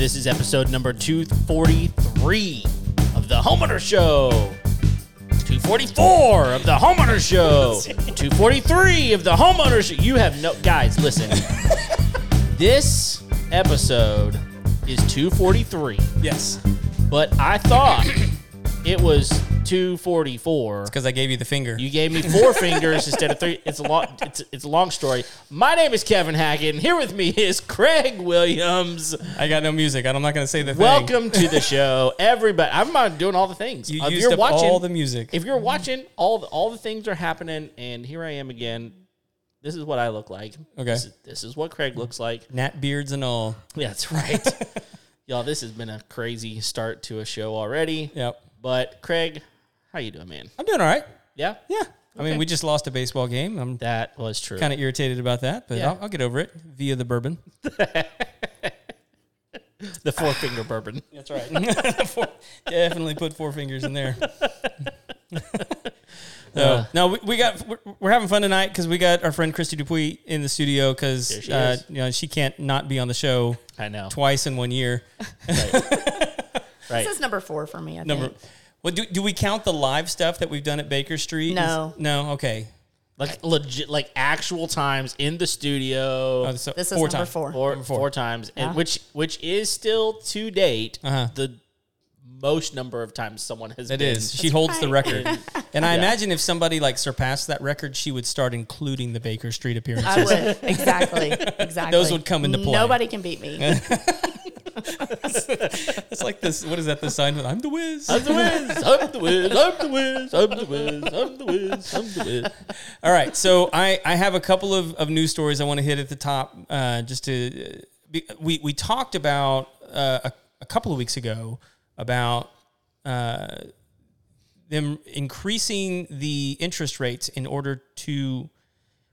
This is episode number 243 of the Homeowner Show. 244 of the Homeowner Show. 243 of the Homeowner Show. You have no. Guys, listen. this episode is 243, Yes, but I thought it was 244. It's because I gave you the finger. You gave me four fingers instead of three. It's a long. It's, it's a long story. My name is Kevin Hackett, and here with me is Craig Williams. I got no music. I'm not going to say the thing. Welcome to the show, everybody. I'm doing all the things. You uh, if used you're up watching, all the music. if you're watching, all the, all the things are happening, and here I am again. This is what I look like. Okay. This is, this is what Craig looks like. Nat beards and all. Yeah, that's right. Y'all, this has been a crazy start to a show already. Yep. But Craig, how you doing, man? I'm doing all right. Yeah, Yeah. I mean, we just lost a baseball game. I'm that was true. kind of irritated about that, but Yeah. I'll, I'll get over it via the bourbon. the four finger bourbon. That's right. Definitely put four fingers in there. so, Uh. no, we, we got we're, we're having fun tonight because we got our friend Kristy Dupuy in the studio There because she uh, is. you know she can't not be on the show I know. twice in one year. Right. This is number four for me. I Number. think. Well, do, do we count the live stuff that we've done at Baker Street? No. Is- no. Okay. like legit, like actual times in the studio. Oh, so This is four number times. four. four, number four. four times, and which which is still to date Uh-huh. the most number of times someone has. It been. is. She holds the record. And I Yeah. imagine if somebody like surpassed that record, she would start including the Baker Street appearances. I would exactly, exactly. Those would come into play. Nobody can beat me. It's like this. What is that? The sign? I'm the whiz. I'm the whiz. I'm the whiz. I'm the whiz. I'm the whiz. I'm the whiz. I'm the whiz. All right. So I, I have a couple of, of news stories I want to hit at the top. Uh, just to uh, be, we we talked about uh, a, a couple of weeks ago about uh, them increasing the interest rates in order to.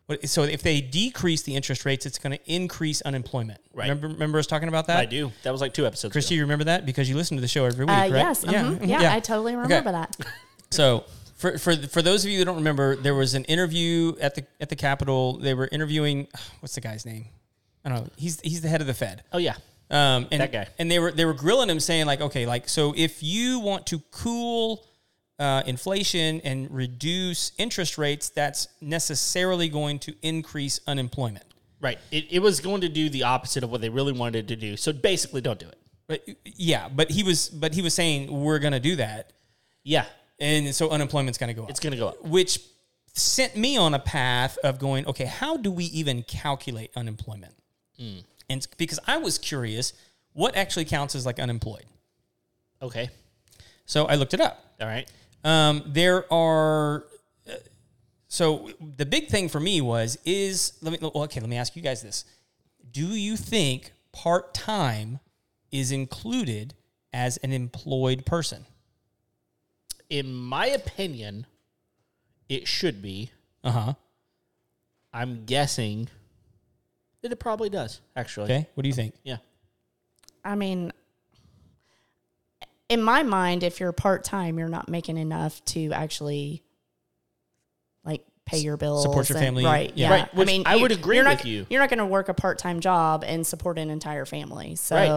What- So if they decrease the interest rates, it's going to increase unemployment. Right. Remember, remember us talking about that? I do. That was like two episodes. Kristy, ago. you remember that because you listen to the show every week, Uh, right? yes. mhm. Yeah, I totally remember that. So for, for for those of you that don't remember, there was an interview at the at the Capitol. They were interviewing what's the guy's name? I don't know. He's he's the head of the Fed. Oh yeah. Um, and, That guy. And they were they were grilling him, saying like, okay, like so if you want to cool uh, inflation and reduce interest rates, that's necessarily going to increase unemployment. Right. It, it was going to do the opposite of what they really wanted to do. So basically, don't do it. But yeah, but he was but he was saying we're going to do that, Yeah. and so unemployment's going to go up. It's going to go up. which sent me on a path of going, okay, how do we even calculate unemployment? Hmm. And because I was curious, what actually counts as like unemployed? Okay. So I looked it up. All right. Um, there are. uh, So the big thing for me was is let me okay. Let me ask you guys this: Do you think part time is included as an employed person? In my opinion, it should be. Uh huh. I'm guessing that it probably does, actually. Okay. What do you think? Yeah. I mean, in my mind, if you're part time, you're not making enough to actually like pay your bills, Support your and- family. right? Yeah. Yeah, Right, which I would agree you're with not, you. You're not going to work a part time job and support an entire family. So Right.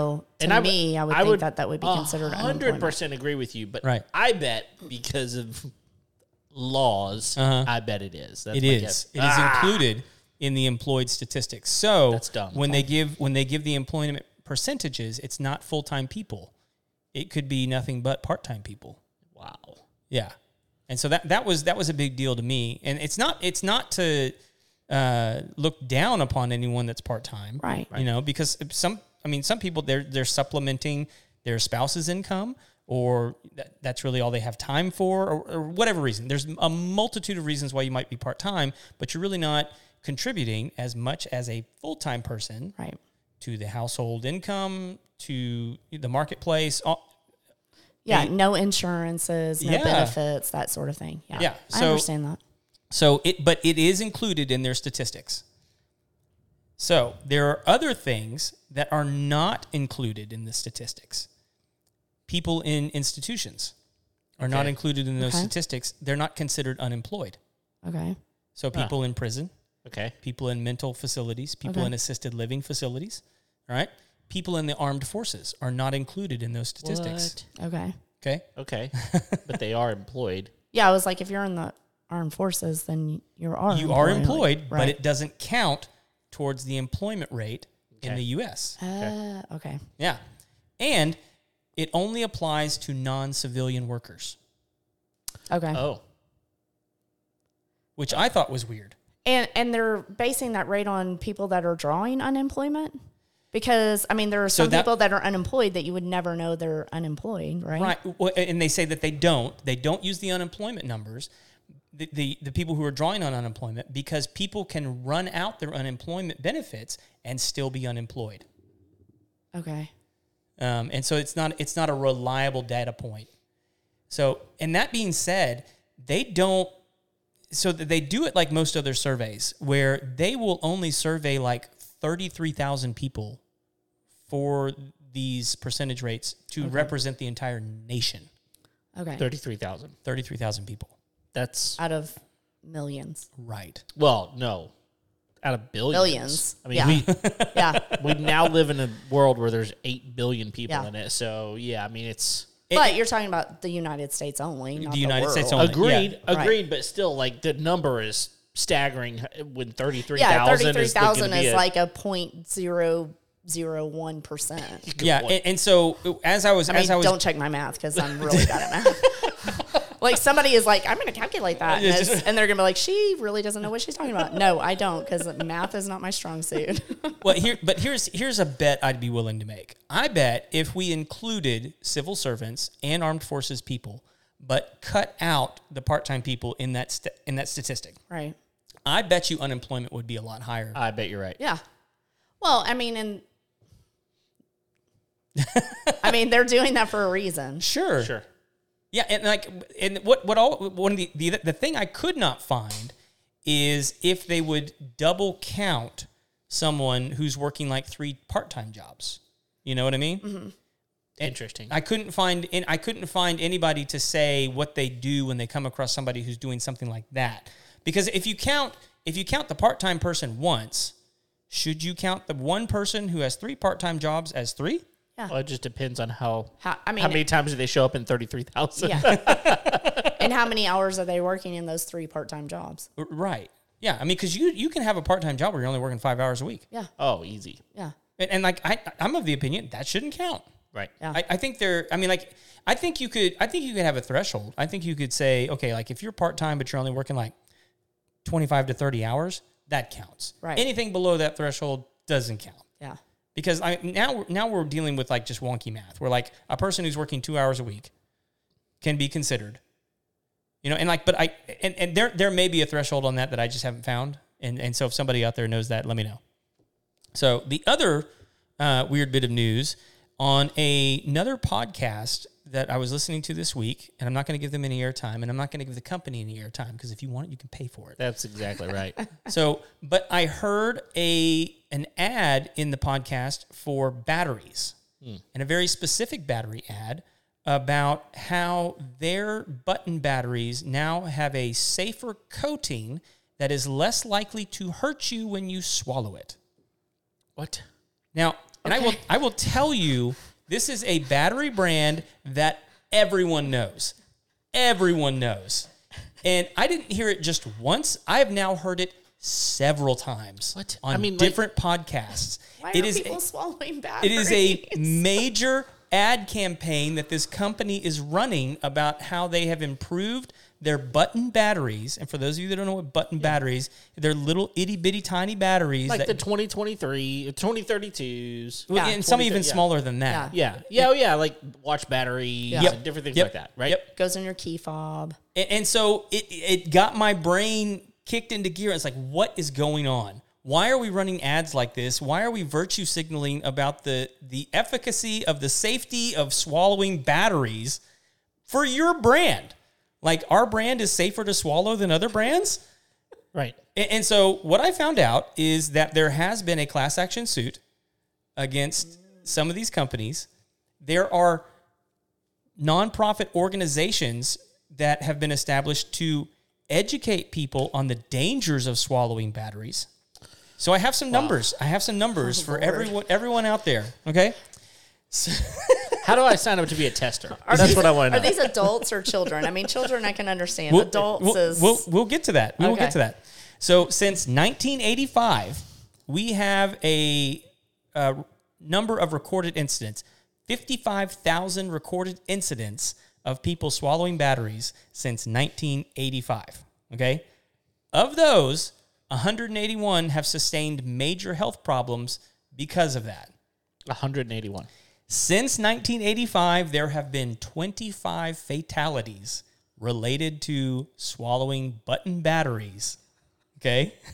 to And I w- me, I would I think would that that would be considered hundred percent agree with you, but Right. I bet because of laws, Uh-huh. I bet it is. That's It my is. guess. It is Ah! included in the employed statistics. So That's dumb. when they give when they give the employment percentages, it's not full time people. It could be nothing but part time people. Wow. Yeah, and so that that was that was a big deal to me. And it's not it's not to uh, look down upon anyone that's part time, Right. You know, because some I mean some people they're they're supplementing their spouse's income. Or that, that's really all they have time for, or, or whatever reason. There's a multitude of reasons why you might be part time, but you're really not contributing as much as a full time person Right. to the household income, to the marketplace. all- Yeah, And- no insurances, no Yeah. benefits, that sort of thing. Yeah, Yeah, I understand that. So it, but it is included in their statistics. So there are other things that are not included in the statistics. People in institutions are not included in those Okay. statistics. They're not considered unemployed. Okay. So people in prison, Okay. people in mental facilities, people Okay. in assisted living facilities, all right? People in the armed forces are not included in those statistics. Okay. Okay. Okay, but they are employed. Yeah, I was like, if you're in the armed forces, then you are armed. You are employed, employed, right. but it doesn't count towards the employment rate in the US. Uh, okay. Yeah. And it only applies to non civilian workers, Okay. Oh, which I thought was weird. And and they're basing that rate on people that are drawing unemployment? Because I mean there are So some that- people that are unemployed that you would never know they're unemployed, right? Right. Well, And they say that they don't. They don't use the unemployment numbers, the, the, the people who are drawing on unemployment, because people can run out their unemployment benefits and still be unemployed. Okay. Um, and so it's not it's not a reliable data point. So, and that being said, they don't. So they do it like most other surveys, where they will only survey like thirty three thousand people for these percentage rates to represent the entire nation. Okay. thirty-three thousand. Thirty three thousand people. That's Out of millions. Right. well, no, out of billions. Billions. I mean, Yeah. we Yeah. we now live in a world where there's eight billion people Yeah. in it. So yeah, I mean it's but you're talking about the United States only, not The United world. States only. agreed, Right. agreed, but still, like the number is staggering. Uh, when thirty-three Yeah, thousand thirty three is, thousand thousand is like a point zero zero one percent. Yeah. And, and so uh, as I was I mean, as I was don't check my math because I'm really bad at math. like somebody is like, I'm going to calculate that, and, and they're going to be like, she really doesn't know what she's talking about. No, I don't because math is not my strong suit. well here but here's here's a bet I'd be willing to make. I bet if we included civil servants and armed forces people, but cut out the part-time people in that st- in that statistic, right? I bet you unemployment would be a lot higher. I bet you're right. Yeah. Well, I mean, and I mean, they're doing that for a reason. sure. Sure. Yeah, and like, and what what all one of the the the thing I could not find is if they would double count someone who's working like three part time jobs. You know what I mean? Mm-hmm. Interesting. I couldn't find in, I couldn't find anybody to say what they do when they come across somebody who's doing something like that. Because if you count if you count the part time person once, should you count the one person who has three part time jobs as three? Yeah. well, it just depends on how. How, I mean, how many times do they show up in thirty-three thousand? yeah. and how many hours are they working in those three part time jobs? Right. Yeah. I mean, because you you can have a part time job where you're only working five hours a week. Yeah. Oh, easy. Yeah. And, and like I, I'm of the opinion that shouldn't count. Right. Yeah. I, I think there. I mean, like I think you could. I think you could have a threshold. I think you could say, okay, like if you're part time but you're only working like 25 to 30 hours, that counts. Right. Anything below that threshold doesn't count Yeah. because I now now we're dealing with like just wonky math. Where like a person who's working two hours a week can be considered. You know, and like, but I and, and there there may be a threshold on that that I just haven't found. And and so if somebody out there knows that, let me know. So the other uh, weird bit of news on a, another podcast that I was listening to this week, and I'm not going to give them any airtime, and I'm not going to give the company any airtime because if you want it, you can pay for it. That's exactly right. So, but I heard a an ad in the podcast for batteries, hmm. and a very specific battery ad about how their button batteries now have a safer coating that is less likely to hurt you when you swallow it. what? Now, and I will I will tell you, this is a battery brand that everyone knows. Everyone knows. And I didn't hear it just once. I have now heard it several times What? on I mean, like- different podcasts. Why It are is people a, swallowing batteries? is a major ad campaign that this company is running about how they have improved their button batteries. And for those of you that don't know what button batteries, they're little itty bitty tiny batteries Like that the 2023, 2032s. Uh, yeah. and some even yeah. smaller than that. Yeah. Yeah. Yeah. Oh, yeah. Like watch batteries Yep. and different things Yep. like that, right? Yep. goes in your key fob. And, and so it it got my brain kicked into gear. It's like, what is going on? Why are we running ads like this? Why are we virtue signaling about the the efficacy of the safety of swallowing batteries for your brand? Like our brand is safer to swallow than other brands? Right. And, and so what I found out is that there has been a class action suit against some of these companies. There are nonprofit organizations that have been established to educate people on the dangers of swallowing batteries. So I have some numbers. I have some numbers oh, for Lord. everyone everyone out there. Okay. How do I sign up to be a tester? Are That's these- what I want to know. Are these adults or children? I mean, children I can understand. We'll, adults we'll, is we'll, we'll get to that. We will get to that. So since 1985, we have a, uh number of recorded incidents, 55,000 recorded incidents of people swallowing batteries since 1985. Okay. Of those, 181 have sustained major health problems because of that. 181. Since 1985, there have been 25 fatalities related to swallowing button batteries. Okay.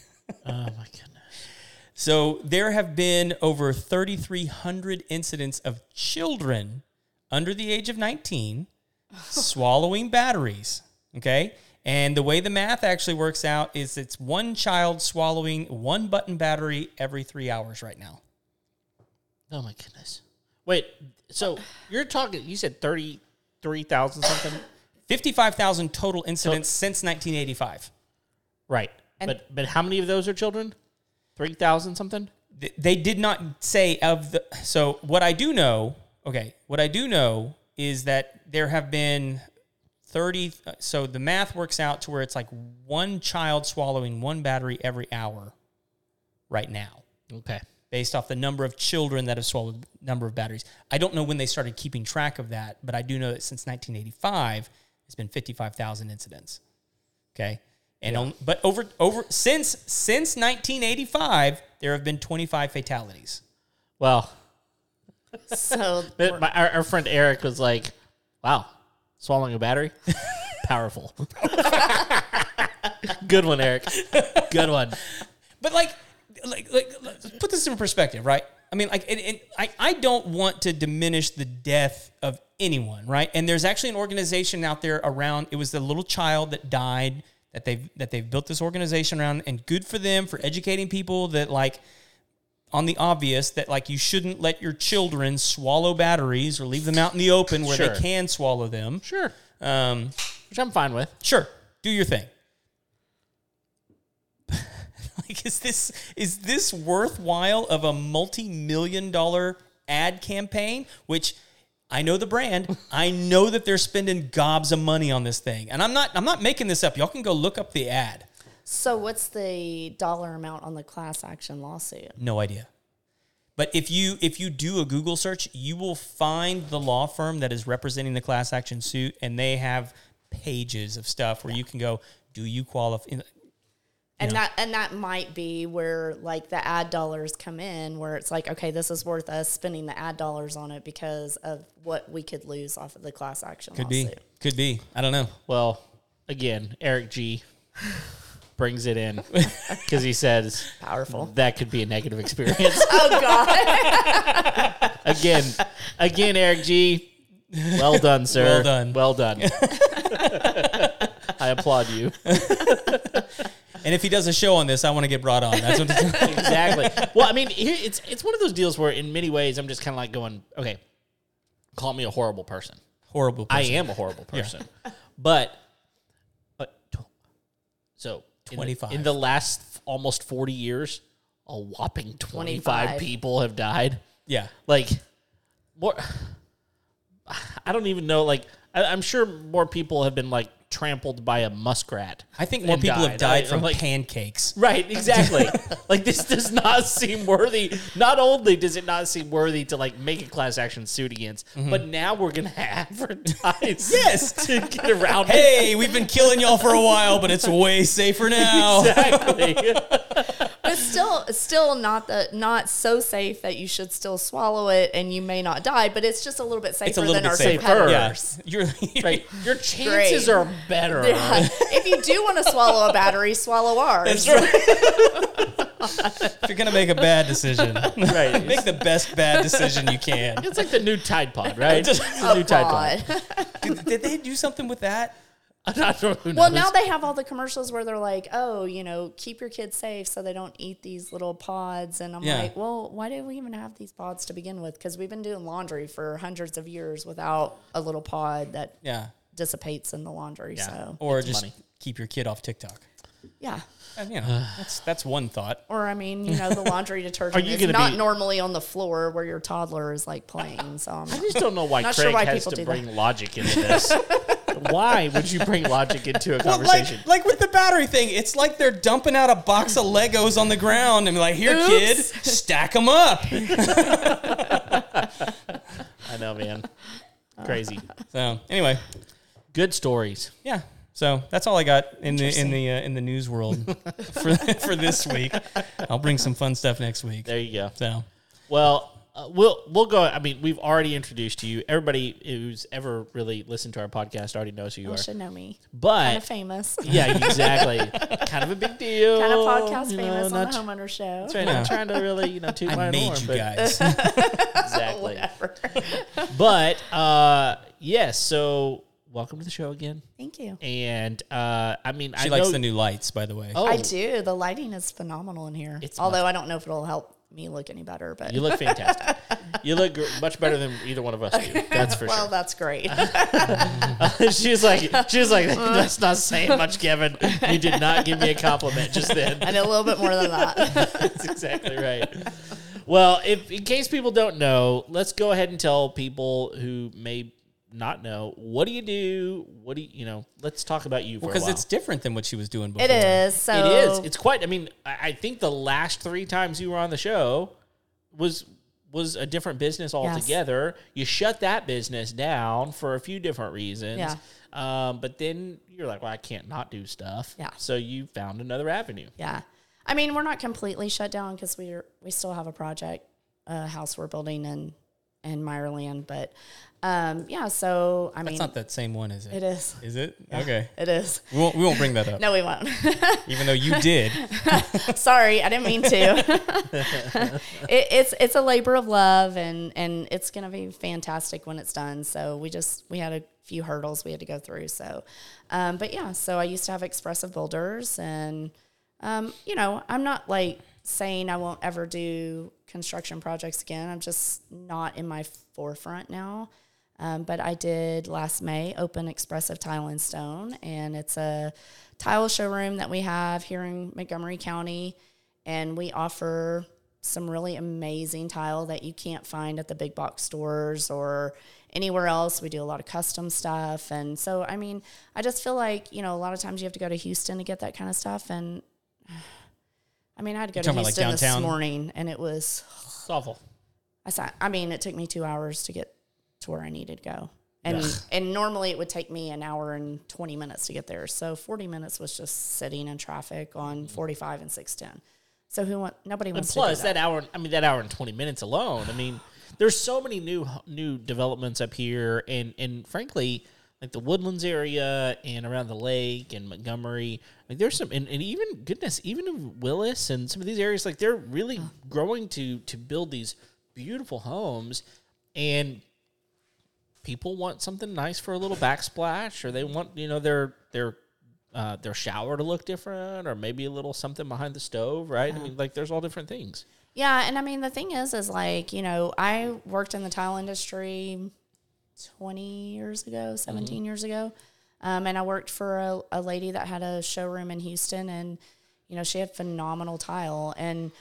Oh my goodness. So there have been over 3,300 incidents of children under the age of 19 swallowing batteries. Okay. And the way the math actually works out is it's one child swallowing one button battery every three hours right now. Oh my goodness. Wait, so you're talking? You said thirty-three thousand something, 55,000 total incidents since 1985. right? but but how many of those are children? Three thousand something. Th- They did not say of the. So what I do know, okay, what I do know is that there have been 30. So the math works out to where it's like one child swallowing one battery every hour right now. Okay. Based off the number of children that have swallowed number of batteries. I don't know when they started keeping track of that, but I do know that since 1985, it's been 55,000 incidents. Okay, and on, but over over since since 1985, there have been 25 fatalities. Well, so but my, our, our friend Eric was like, "Wow, swallowing a battery, powerful." Good one, Eric. Good one. But like, like, like, put this in perspective, right? I mean, like, and, and I, I don't want to diminish the death of anyone, right? And there's actually an organization out there around. It was the little child that died that they've that they've built this organization around, and good for them for educating people that like on the obvious that like you shouldn't let your children swallow batteries or leave them out in the open where Sure. they can swallow them. Sure, Um, which I'm fine with. Sure, do your thing. Like, is this is this worthwhile of a multi-million dollar ad campaign? Which I know the brand. I know that they're spending gobs of money on this thing, and I'm not. I'm not making this up. Y'all can go look up the ad. so what's the dollar amount on the class action lawsuit? No idea. But if you if you do a Google search, you will find the law firm that is representing the class action suit, and they have pages of stuff where you can go. Do you qualify? And that and that might be where like the ad dollars come in, where it's like, okay, this is worth us spending the ad dollars on it because of what we could lose off of the class action Could be. Could be. I don't know. Well, again, Eric G brings it in because he says Powerful. that could be a negative experience. oh God. again, again, Eric G. Well done, sir. Well done. Well done. I applaud you. And if he does a show on this, I want to get brought on. That's what exactly. Well, I mean, it's it's one of those deals where, in many ways, I'm just kind of like going, okay, call me a horrible person. horrible. I am a horrible person, but but so 25. in the last almost 40 years, a whopping 25, 25. people have died. Yeah. Like more, I don't even know. Like I, I'm sure more people have been like trampled by a muskrat. I think more people have died I- from like, pancakes. Right, exactly. like this does not seem worthy. Not only does it not seem worthy to like make a class action suit against, mm-hmm. but now we're gonna advertise Yes. to get around it. Hey, we've been killing y'all for a while, but it's way safer now. Exactly. But still, still not the not so safe that you should still swallow it and you may not die. But it's just a little bit safer It's a little than bit our safer. competitors. Yeah. You're, right. Your chances Great. are better. Yeah. if you do want to swallow a battery, swallow ours. That's right. if you're gonna make a bad decision, Right. make the best bad decision you can. It's like the new Tide Pod, right? Just- It's the new Tide Pod. Did, did they do something with that? I don't know who Well, knows. now they have all the commercials where they're like, "Oh, you know, keep your kids safe so they don't eat these little pods." And I'm Yeah. like, "Well, why do we even have these pods to begin with? Because we've been doing laundry for hundreds of years without a little pod that Yeah. dissipates in the laundry." So Or just money. keep your kid off TikTok. Yeah. And, you know, that's that's one thought. Or I mean, you know, the laundry detergent you is not be- normally on the floor where your toddler is like playing. So I'm I just don't know why Craig sure why has people to do bring logic into this. why would you bring logic into a Well, conversation? like, like with the battery thing, it's like they're dumping out a box of Legos on the ground and be like, "Here, Oops. kid, stack them up." I know, man. Crazy. So anyway, Good stories. yeah. So that's all I got in the in the uh, in the news world for for this week. I'll bring some fun stuff next week. There you go. So Well, uh, we'll we'll go. I mean, we've already introduced you. Everybody who's ever really listened to our podcast already knows who you are. you are. should know me. But Kind of famous. yeah, exactly. kind of a big deal. kind of podcast you know, famous not on the homeowner show. That's right. Not trying to really, you know, toot my I own made horn, you but guys. exactly. Whatever. But uh, yes. So welcome to the show again. Thank you. And uh, I mean, She I likes know, the new lights, by the way. Oh, I do. The lighting is phenomenal in here. It's Although much- I don't know if it'll help me look any better, but you look fantastic. you look gr- much better than either one of us do. That's for well, sure. Well, that's great. she's like, she's like, that's not saying much, Kevin. You did not give me a compliment just then. I know a little bit more than that. That's exactly right. Well, if in case people don't know, let's go ahead and tell people who may not know what do you do. What do you, you know? Let's talk about you Because while. it's different than what she was doing before. It is. So it is. It's quite. I mean, I, I think the last three times you were on the show was was a different business altogether. You shut that business down for a few different reasons. Yeah. Um, but then you're like, well, I can't not do stuff. Yeah. So you found another avenue. Yeah. I mean, we're not completely shut down because we're we still have a project, a house we're building in in Meyerland. But um, yeah, so I That's mean, it's not that same one, is it? it is. Is it? Okay. It is. We won't, we won't bring that up, No, we won't. even though you did. Sorry, I didn't mean to. it, it's it's a labor of love, and and it's gonna be fantastic when it's done. So we just we had a few hurdles we had to go through. So, um, but yeah, so I used to have expressive builders, and um, you know, I'm not like saying I won't ever do construction projects again. I'm just not in my forefront now. Um, but I did last May open Expressive Tile and Stone, and it's a tile showroom that we have here in Montgomery County, and we offer some really amazing tile that you can't find at the big box stores or anywhere else. We do a lot of custom stuff, and so I mean, I just feel like you know a lot of times you have to go to Houston to get that kind of stuff, and I mean, I had to go to talking about, like, Houston this downtown? morning, and it was It's awful. I sat, I mean, it took me two hours to get to where I needed to go. And and normally it would take me an hour and twenty minutes to get there. So forty minutes was just sitting in traffic on mm-hmm. forty five and six ten. So who want nobody And wants plus, to do that. that hour, I mean, that hour and 20 minutes alone, I mean, there's so many new new developments up here. And, and frankly, like the Woodlands area and around the lake and Montgomery, like there's some, and, and even, goodness, even in Willis and some of these areas, like they're really growing to to build these beautiful homes. And people want something nice for a little backsplash, or they want, you know, their, their, uh, their shower to look different, or maybe a little something behind the stove, right? I mean, like there's all different things. Yeah, and I mean the thing is, is like you know, I worked in the tile industry twenty years ago, 17 years ago, um, and I worked for a, a lady that had a showroom in Houston, and you know, she had phenomenal tile, and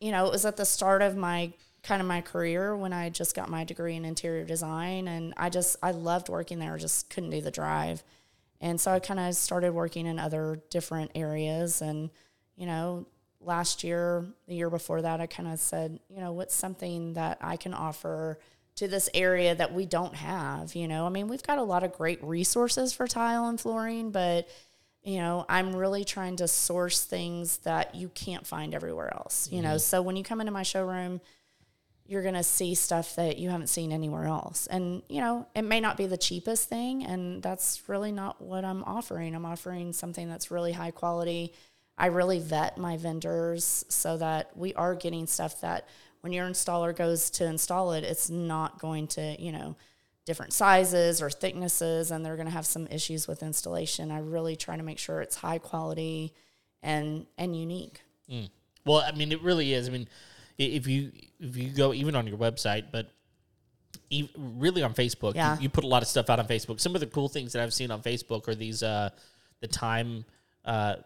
you know, it was at the start of my kind of my career when I just got my degree in interior design, and I just I loved working there, just couldn't do the drive, and so I kind of started working in other different areas, and you know, last year, the year before that, I kind of said, you know, what's something that I can offer to this area that we don't have? You know, I mean, we've got a lot of great resources for tile and flooring, but you know, I'm really trying to source things that you can't find everywhere else. You know, mm-hmm. so when you come into my showroom, you're going to see stuff that you haven't seen anywhere else. And, you know, it may not be the cheapest thing, and that's really not what I'm offering. I'm offering something that's really high quality. I really vet my vendors so that we are getting stuff that when your installer goes to install it, it's not going to, you know, different sizes or thicknesses, and they're going to have some issues with installation. I really try to make sure it's high quality and and unique. Well, I mean, it really is. I mean, if you if you go even on your website, but really on Facebook, you- Yeah. you, put a lot of stuff out on Facebook. Some of the cool things that I've seen on Facebook are these uh, the time uh,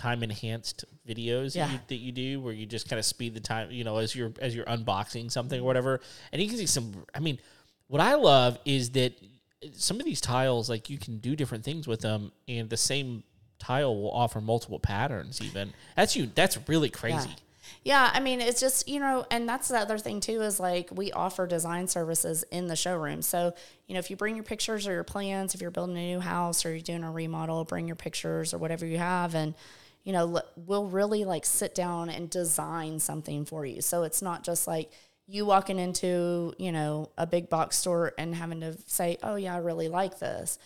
time enhanced videos Yeah. that, you, that you do where you just kind of speed the time, you know, as you're as you're unboxing something or whatever. And you can see some. I mean, what I love is that some of these tiles, like you can do different things with them, and the same tile will offer multiple patterns. Even that's you. That's really crazy. Yeah. Yeah, I mean, it's just, you know, and that's the other thing too is like we offer design services in the showroom. So, you know, if you bring your pictures or your plans, if you're building a new house or you're doing a remodel, bring your pictures or whatever you have and you know, we'll really like sit down and design something for you. So it's not just like you walking into, you know, a big box store and having to say, "Oh yeah, I really like this."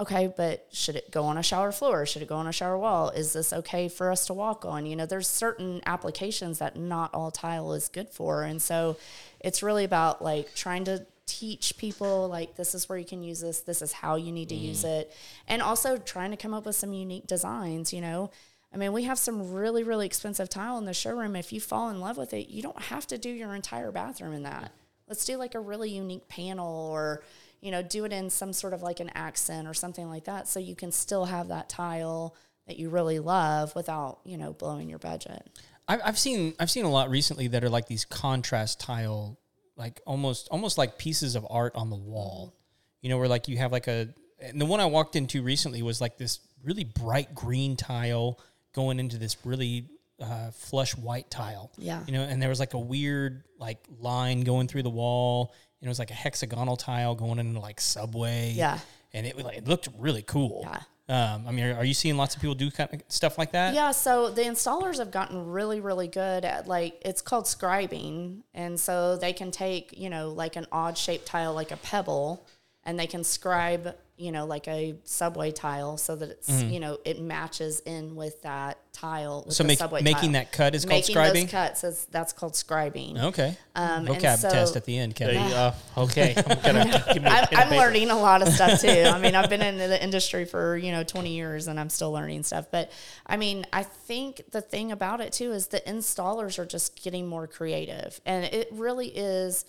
okay, but should it go on a shower floor? Should it go on a shower wall? Is this okay for us to walk on? You know, there's certain applications that not all tile is good for. And so it's really about like trying to teach people like this is where you can use this, this is how you need to use mm. it. And also trying to come up with some unique designs, you know. I mean, we have some really, really expensive tile in the showroom. If you fall in love with it, you don't have to do your entire bathroom in that. Let's do like a really unique panel or, you know, do it in some sort of like an accent or something like that so you can still have that tile that you really love without, you know, blowing your budget. I've, seen I've seen a lot recently that are like these contrast tile, like almost almost like pieces of art on the wall. You know, where like you have like a and the one I walked into recently was like this really bright green tile going into this really uh, flush white tile. Yeah. You know, and there was like a weird like line going through the wall. And it was like a hexagonal tile going into like subway. Yeah. And it, like, it looked really cool. Yeah. Um, I mean, are, are you seeing lots of people do kind of stuff like that? Yeah, so the installers have gotten really, really good at like it's called scribing, and so they can take you know like an odd shaped tile like a pebble, and they can scribe you know like a subway tile so that it's you know it matches in with that tile. With Mm-hmm. So the make, subway making tile. that cut is called making scribing. those cuts is that's called scribing. Okay. Um, and Vocab so- test at the end, Kevin. you go. Okay, I'm gonna give me a I'm, I'm learning a lot of stuff too. I mean, I've been in the industry for you know 20 years, and I'm still learning stuff. But I mean, I think the thing about it too is the installers are just getting more creative, and it really is.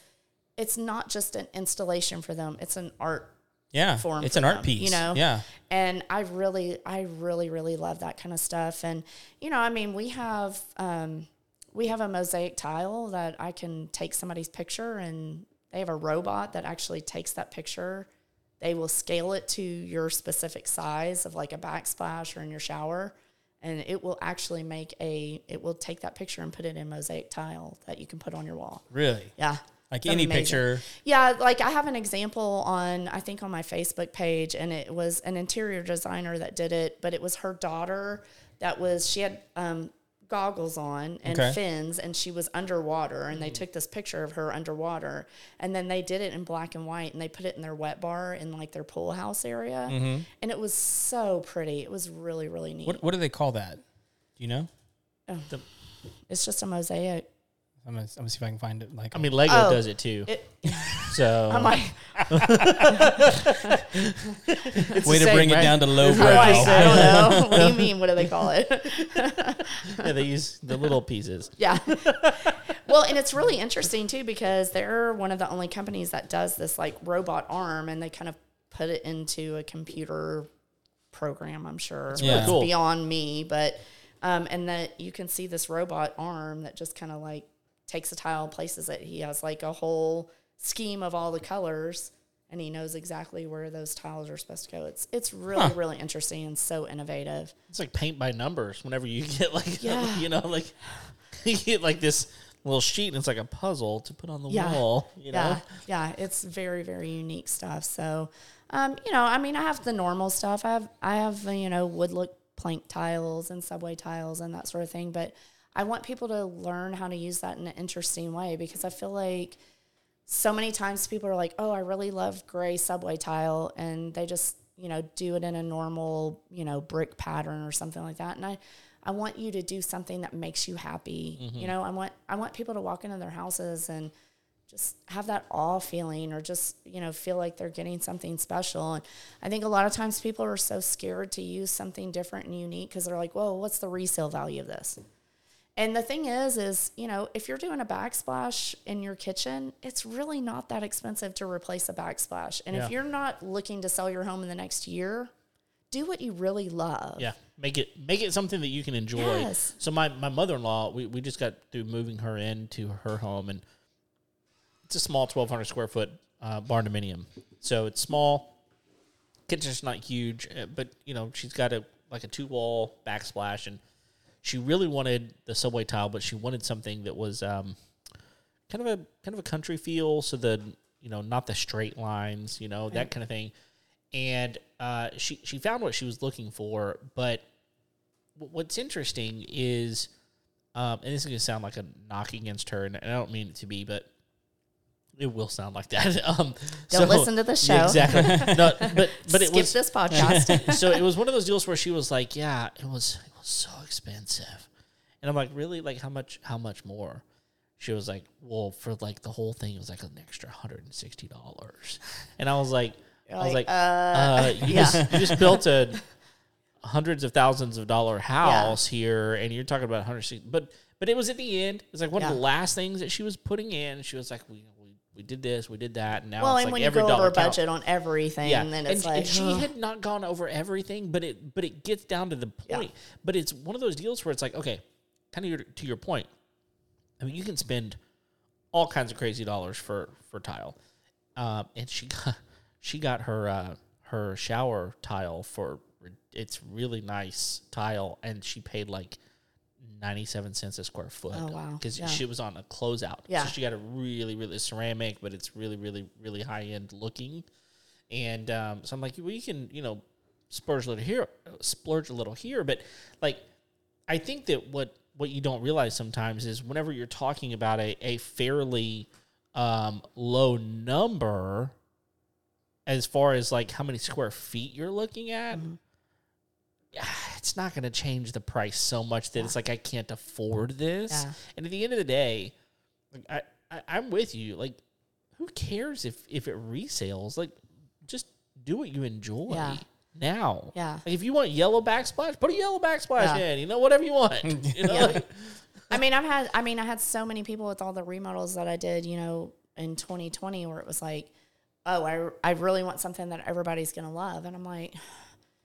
It's not just an installation for them; it's an art Yeah, form it's an art piece. you know? Yeah. and I really, I really, really love that kind of stuff. And you know, I mean, we have um, we have a mosaic tile that I can take somebody's picture, and they have a robot that actually takes that picture. They will scale it to your specific size of like a backsplash or in your shower, and it will actually make a. It will take that picture and put it in mosaic tile that you can put on your wall. Really. Yeah. Like any amazing. picture. Yeah, like I have an example on I think on my Facebook page, and it was an interior designer that did it, but it was her daughter that was she had um, goggles on and Okay. fins, and she was underwater, and they took this picture of her underwater, and then they did it in black and white, and they put it in their wet bar in like their pool house area, and it was so pretty. It was really really neat. What what do they call that? Do you know? it's just a mosaic. I'm gonna, I'm gonna see if I can find it. Like I mean, Lego Oh. does it too. It, So I'm like, way to same, bring right? it down to low I'm like, I don't know. what do you mean? What do they call it? yeah, they use the little pieces. Yeah. well, and it's really interesting too because they're one of the only companies that does this like robot arm and they kind of put it into a computer program, I'm sure. It's really cool. beyond me, but um and that you can see this robot arm that just kind of like takes a tile and places it. He has like a whole scheme of all the colors and he knows exactly where those tiles are supposed to go. It's it's really really interesting and so innovative. It's like paint by numbers. Whenever you get like, Yeah. you know, like you get like this little sheet, and it's like a puzzle to put on the Yeah. wall. You know, Yeah, yeah, it's very very unique stuff. So, um, you know, I mean, I have the normal stuff. I have I have you know wood look plank tiles and subway tiles and that sort of thing. But I want people to learn how to use that in an interesting way because I feel like so many times people are like, "Oh, I really love gray subway tile," and they just you know do it in a normal you know brick pattern or something like that. And I I want you to do something that makes you happy. Mm-hmm. You know, I want I want people to walk into their houses and just have that awe feeling or just you know feel like they're getting something special and i think a lot of times people are so scared to use something different and unique because they're like well what's the resale value of this and the thing is is you know if you're doing a backsplash in your kitchen it's really not that expensive to replace a backsplash and Yeah. if you're not looking to sell your home in the next year do what you really love. Yeah, make it make it something that you can enjoy. Yes. So my my mother in law, we we just got through moving her into her home, and it's a small twelve hundred square foot uh, barn dominium. So it's small. Kitchen's not huge, uh, but you know she's got a like a two wall backsplash, and she really wanted the subway tile, but she wanted something that was um, kind of a kind of a country feel. So the you know not the straight lines, you know that kind of thing. And uh, she she found what she was looking for, but wh- what's interesting is, um, and this is going to sound like a knock against her, and I don't mean it to be, but it will sound like that. Um, Don't listen to the show. Yeah, exactly. No, but but it Skip was this podcast. so it was one of those deals where she was like, "Yeah, it was it was so expensive," and I'm like, "Really? Like how much? How much more?" She was like, "Well, for like the whole thing, it was like an extra hundred and sixty dollars," and I was like, "I was like, like, uh, you, yeah. just, you just built a hundreds of thousands of dollar house here, and you're talking about hundred sixty, but." But it was at the end. It's like one of the last things that she was putting in. She was like, "We we, did this, we did that, and now well, it's and like when you every go dollar over counts." budget on everything, Yeah, then and, it's like and she had not gone over everything, but it but it gets down to the point. But it's one of those deals where it's like, okay, kind of your, to your point. I mean, you can spend all kinds of crazy dollars for for tile, um, and she got she got her uh, her shower tile for it's really nice tile, and she paid like. 97 cents a square foot. Oh, wow. Because Yeah. she was on a closeout. Yeah. So she got a really, really ceramic, but it's really, really, really high end looking. And um, so I'm like, well, you can, you know, splurge a little here, splurge a little here, but like, I think that what what you don't realize sometimes is whenever you're talking about a a fairly um, low number, as far as like how many square feet you're looking at. yeah, It's not going to change the price so much that it's like I can't afford this. Yeah. And at the end of the day, like I, I I'm with you. Like, who cares if if it resales? Like, just do what you enjoy Yeah. now. Yeah. Like if you want yellow backsplash, put a yellow backsplash Yeah. in. You know, whatever you want. You know, Yeah. like- I mean, I've had, I mean, I had so many people with all the remodels that I did, you know, in 2020 where it was like, oh, I, I really want something that everybody's going to love. And I'm like,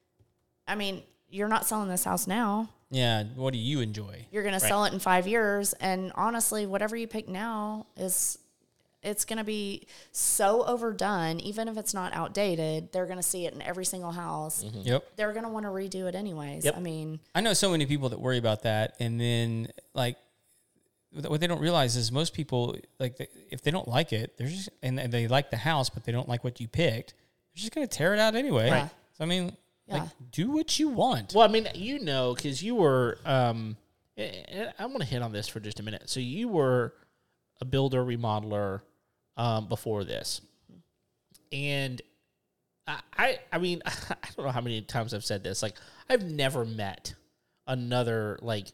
I mean, you're not selling this house now. Yeah. What do you enjoy? You're going to sell it in five years. And honestly, whatever you pick now is, it's going to be so overdone. Even if it's not outdated, they're going to see it in every single house. Mm-hmm. Yep. They're going to want to redo it anyways. Yep. I mean, I know so many people that worry about that, and then like what they don't realize is most people like they, if they don't like it, they're just and they like the house, but they don't like what you picked. They're just gonna tear it out anyway. Right. So I mean, like do what you want. Well, I mean, you know, because you were. Um, I- want to hit on this for just a minute. So you were a builder remodeler um, before this, and I, I, I mean, I don't know how many times I've said this. Like, I've never met another like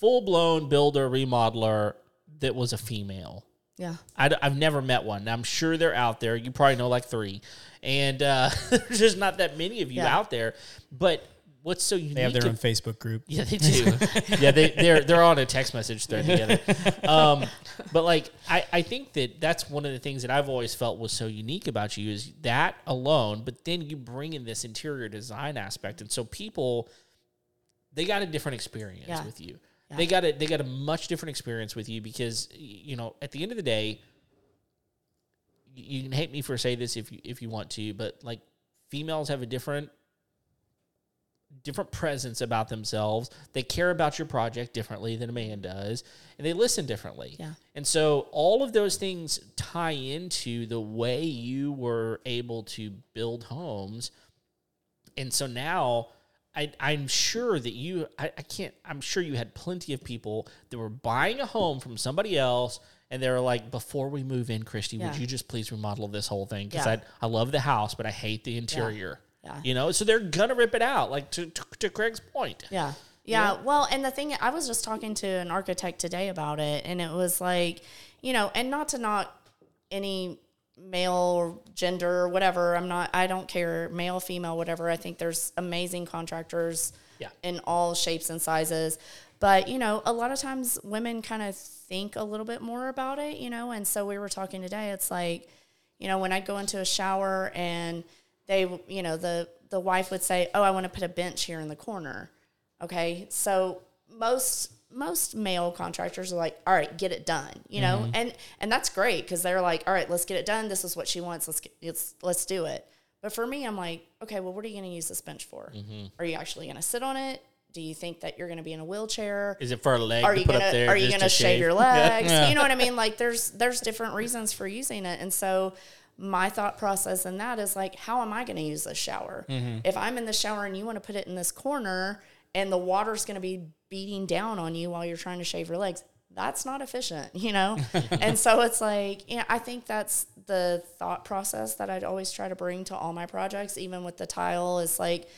full blown builder remodeler that was a female. Yeah. I, have never met one. I'm sure they're out there. You probably know like three, and uh, there's just not that many of you Yeah. out there. But what's so unique? They have their to- own Facebook group. yeah, they do. yeah, they they're they're on a text message thread together. Um, but like, I I think that that's one of the things that I've always felt was so unique about you is that alone. But then you bring in this interior design aspect, and so people they got a different experience Yeah. with you. Yeah. They got a they got a much different experience with you because you know at the end of the day, you can hate me for say this if you if you want to, but like females have a different different presence about themselves. They care about your project differently than a man does, and they listen differently. Yeah. And so all of those things tie into the way you were able to build homes. And so now I, I'm sure that you, I, I can't, I'm sure you had plenty of people that were buying a home from somebody else. And they were like, before we move in, Kristy, would you just please remodel this whole thing? Because Yeah. I, I love the house, but I hate the interior. Yeah. You know, so they're gonna rip it out. Like to to, to Craig's point. Yeah. Yeah. Well, and the thing, I was just talking to an architect today about it, and it was like, you know, and not to knock any male gender or whatever. I'm not, I don't care, male, female, whatever. I think there's amazing contractors Yeah. in all shapes and sizes. But, you know, a lot of times women kind of think a little bit more about it, you know, and so we were talking today. It's like, you know, when I go into a shower and they, you know, the the wife would say, "Oh, I want to put a bench here in the corner." Okay, so most most male contractors are like, "All right, get it done," you know, and and that's great because they're like, "All right, let's get it done. This is what she wants. Let's get, let's let's do it." But for me, I'm like, okay, well, what are you going to use this bench for? Are you actually going to sit on it? Do you think that you're going to be in a wheelchair? Is it for a leg are to you up there? are you gonna to shave your legs? Yeah. You know what I mean? Like there's there's different reasons for using it, and so my thought process in that is like, how am I going to use this shower? Mm-hmm. If I'm in the shower and you want to put it in this corner, and the water's going to be beating down on you while you're trying to shave your legs, that's not efficient, you know. and so it's like, you know, I think that's the thought process that I'd always try to bring to all my projects, even with the tile, is like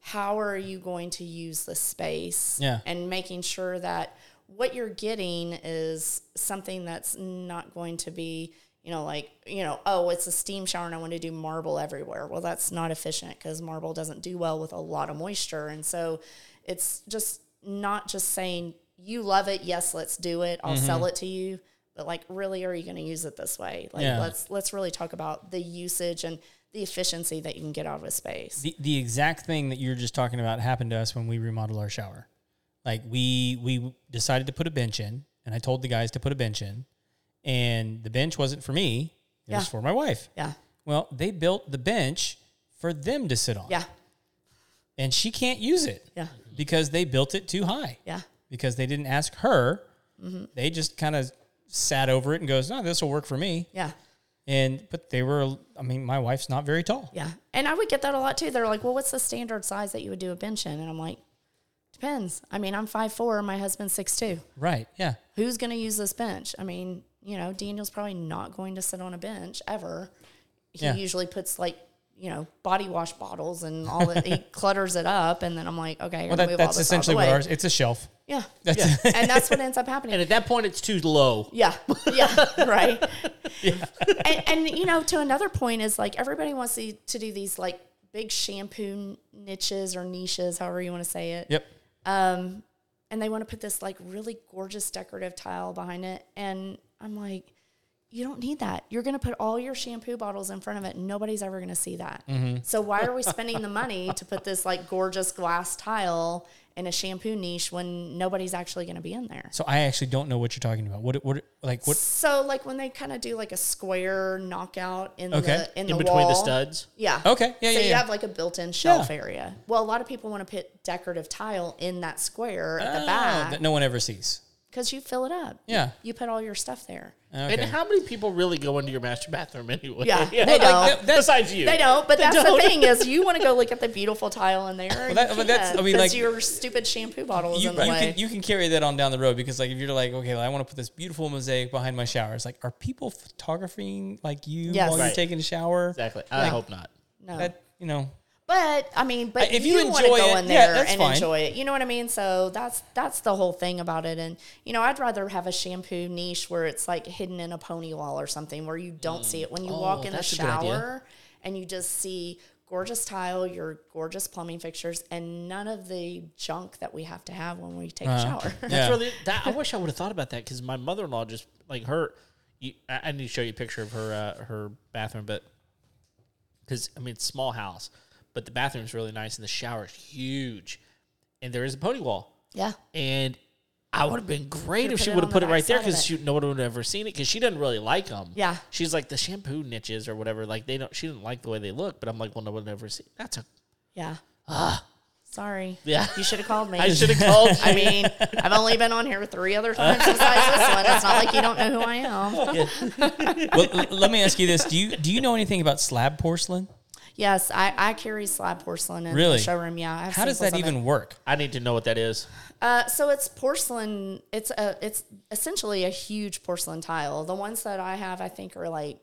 how are you going to use the space Yeah. and making sure that what you're getting is something that's not going to be you know like you know oh it's a steam shower and i want to do marble everywhere well that's not efficient because marble doesn't do well with a lot of moisture and so it's just not just saying you love it yes let's do it i'll mm-hmm. sell it to you but like really are you going to use it this way? Like Yeah. let's let's really talk about the usage and the efficiency that you can get out of a space. The, the exact thing that you're just talking about happened to us when we remodeled our shower. Like we we decided to put a bench in, and I told the guys to put a bench in, and the bench wasn't for me; it was for my wife. yeah. Well, they built the bench for them to sit on, yeah. And she can't use it. Yeah because they built it too high. yeah Because they didn't ask her; Mm-hmm. they just kind of sat over it and goes, "No, this will work for me." yeah And but they were, I mean, my wife's not very tall. Yeah. And I would get that a lot too. They're like, well, what's the standard size that you would do a bench in? And I'm like, depends. I mean, I'm five four, my husband's 6'2. Right? Yeah. Who's going to use this bench? I mean, you know, Daniel's probably not going to sit on a bench ever. He Yeah. usually puts like, you know, body wash bottles and all that. he clutters it up. And then I'm like, okay, Well, that, move that's this essentially what ours. It's a shelf. Yeah. That's and that's what ends up happening. And at that point, it's too low. Yeah, yeah, right. And, and you know, to another point is like everybody wants to, to do these like big shampoo niches or niches, however you want to say it. Yep. Um, and they want to put this like really gorgeous decorative tile behind it, and I'm like, you don't need that. You're going to put all your shampoo bottles in front of it. And nobody's ever going to see that. Mm-hmm. So why are we spending the money to put this like gorgeous glass tile in a shampoo niche when nobody's actually going to be in there? So I actually don't know what you're talking about. What? What? Like what? So like when they kind of do like a square knockout in Okay. the in, In the between wall. the studs. Yeah. Okay. Yeah. Yeah. So yeah. you yeah. have like a built-in shelf Yeah. area. Well, a lot of people want to put decorative tile in that square at the Oh, back that no one ever sees. because you fill it up. Yeah. You put all your stuff there. Okay. And how many people really go into your master bathroom anyway? Yeah, they like, don't. Besides you. They don't, but They that's don't. the thing is you want to go look at the beautiful tile in there. Well, that- but that's- I mean, like- your stupid shampoo bottle is you, in the you way. can you can carry that on down the road because like if you're like okay well, I want to put this beautiful mosaic behind my shower it's like are people photographing like you Yes. while you're taking a shower Exactly. I Yeah. hope not. no. that you know But I mean, but Uh, if if you you, want to go it, in yeah, there that's and fine. enjoy it, you know what I mean. So that's that's the whole thing about it. And you know, I'd rather have a shampoo niche where it's like hidden in a pony wall or something where you don't see it when you Oh, walk in the that's a good idea. shower and you just see gorgeous tile, your gorgeous plumbing fixtures, and none of the junk that we have to have when we take a Uh-huh. shower. That's Yeah. really. That, I wish I would have thought about that because my mother in law just like her. You, I, I need to show you a picture of her uh, her bathroom, but because I mean it's small house, but the bathroom's really nice and the shower is huge, and there is a pony wall, yeah, and I would have been great Could've if she would have put the it right there because she no one would have ever seen it because she doesn't really like them. Yeah. she's like the shampoo niches or whatever. Like they don't. She didn't like the way they look, but I'm like, well, no one would ever see. That's a yeah. Sorry. Ah. Yeah. You should have called me. I should have called. I mean, I've only been on here three other times besides this one. It's not like you don't know who I am. well let me ask you this do you do you know anything about slab porcelain Yes, I, I carry slab porcelain in Really? the showroom. Yeah, I have how does that of it. even work I need to know what that is. Uh, so it's porcelain. It's a it's essentially a huge porcelain tile. The ones that I have, I think, are like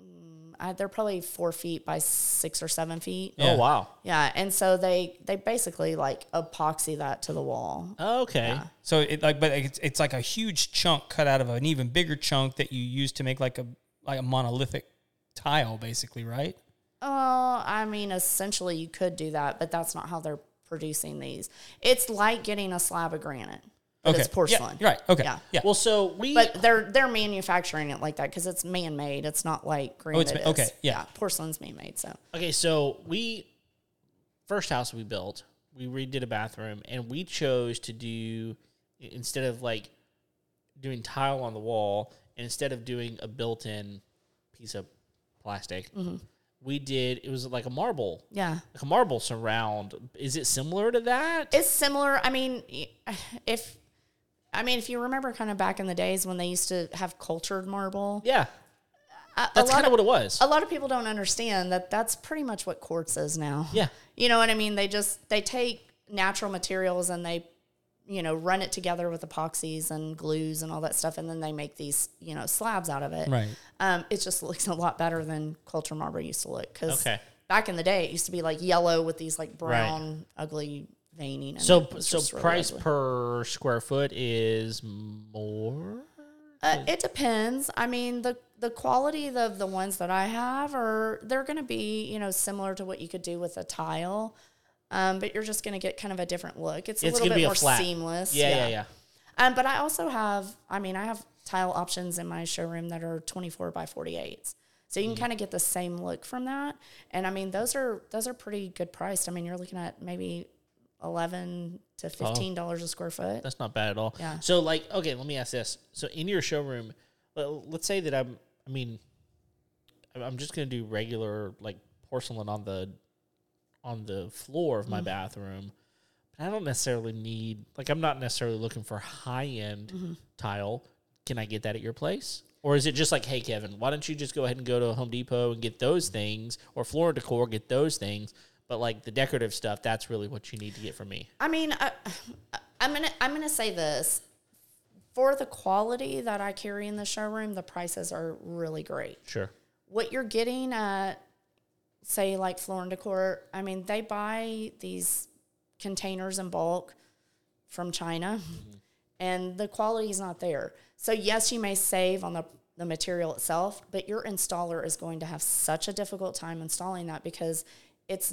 mm, I, they're probably four feet by six or seven feet. Yeah. Oh wow. Yeah, and so they they basically like epoxy that to the wall. Okay. so it like but it's, it's like a huge chunk cut out of an even bigger chunk that you use to make like a like a monolithic tile basically right Oh, I mean, essentially you could do that, but that's not how they're producing these. It's like getting a slab of granite, but okay it's porcelain. yeah, right okay Yeah. yeah Well, so we But they're they're manufacturing it like that because it's man made. It's not like granite. Oh, it's ma- okay, yeah. porcelain's man made. So okay. So we first house we built, we redid a bathroom, and we chose to do instead of like doing tile on the wall, and instead of doing a built-in piece of plastic, mm-hmm. We did it was like a marble, Yeah. like a marble surround. Is it similar to that? It's similar. I mean, if I mean, if you remember, kind of back in the days when they used to have cultured marble, yeah, a- that's kind of what it was. a lot of people don't understand that that's pretty much what quartz is now. Yeah. You know what I mean? They just they take natural materials and they you know run it together with epoxies and glues and all that stuff and then they make these you know slabs out of it. Right. Um, it just looks a lot better than culture marble used to look cuz Okay. back in the day it used to be like yellow with these like brown ugly veining and So so really price ugly. per square foot is more. Uh, it depends. I mean, the the quality of the ones that I have are they're going to be you know similar to what you could do with a tile, um, but you're just going to get kind of a different look. It's a It's little bit more flat. seamless. Yeah, yeah, yeah. Um, but I also have, I mean, I have tile options in my showroom that are 24 by 48s. So you Mm. can kind of get the same look from that. And I mean, those are those are pretty good priced. I mean, you're looking at maybe 11 to 15 dollars a square foot. That's not bad at all. Yeah. So like, okay, let me ask this. So in your showroom, let's say that I'm, I mean, I'm- just gonna do regular like porcelain on the, on the floor of my mm. bathroom. But I don't necessarily need like I'm not necessarily looking for high end mm-hmm. tile. Can I get that at your place? Or is it just like, hey Kevin, why don't you just go ahead and go to Home Depot and get those mm. things, or Floor Decor get those things, but like the decorative stuff, that's really what you need to get from me. I mean, I, I'm gonna I'm gonna say this for the quality that I carry in the showroom, the prices are really great. Sure. What you're getting at, say, like Floor and Decor, I mean, they buy these containers in bulk from China, and the quality is not there. So yes, you may save on the the material itself, but your installer is going to have such a difficult time installing that because it's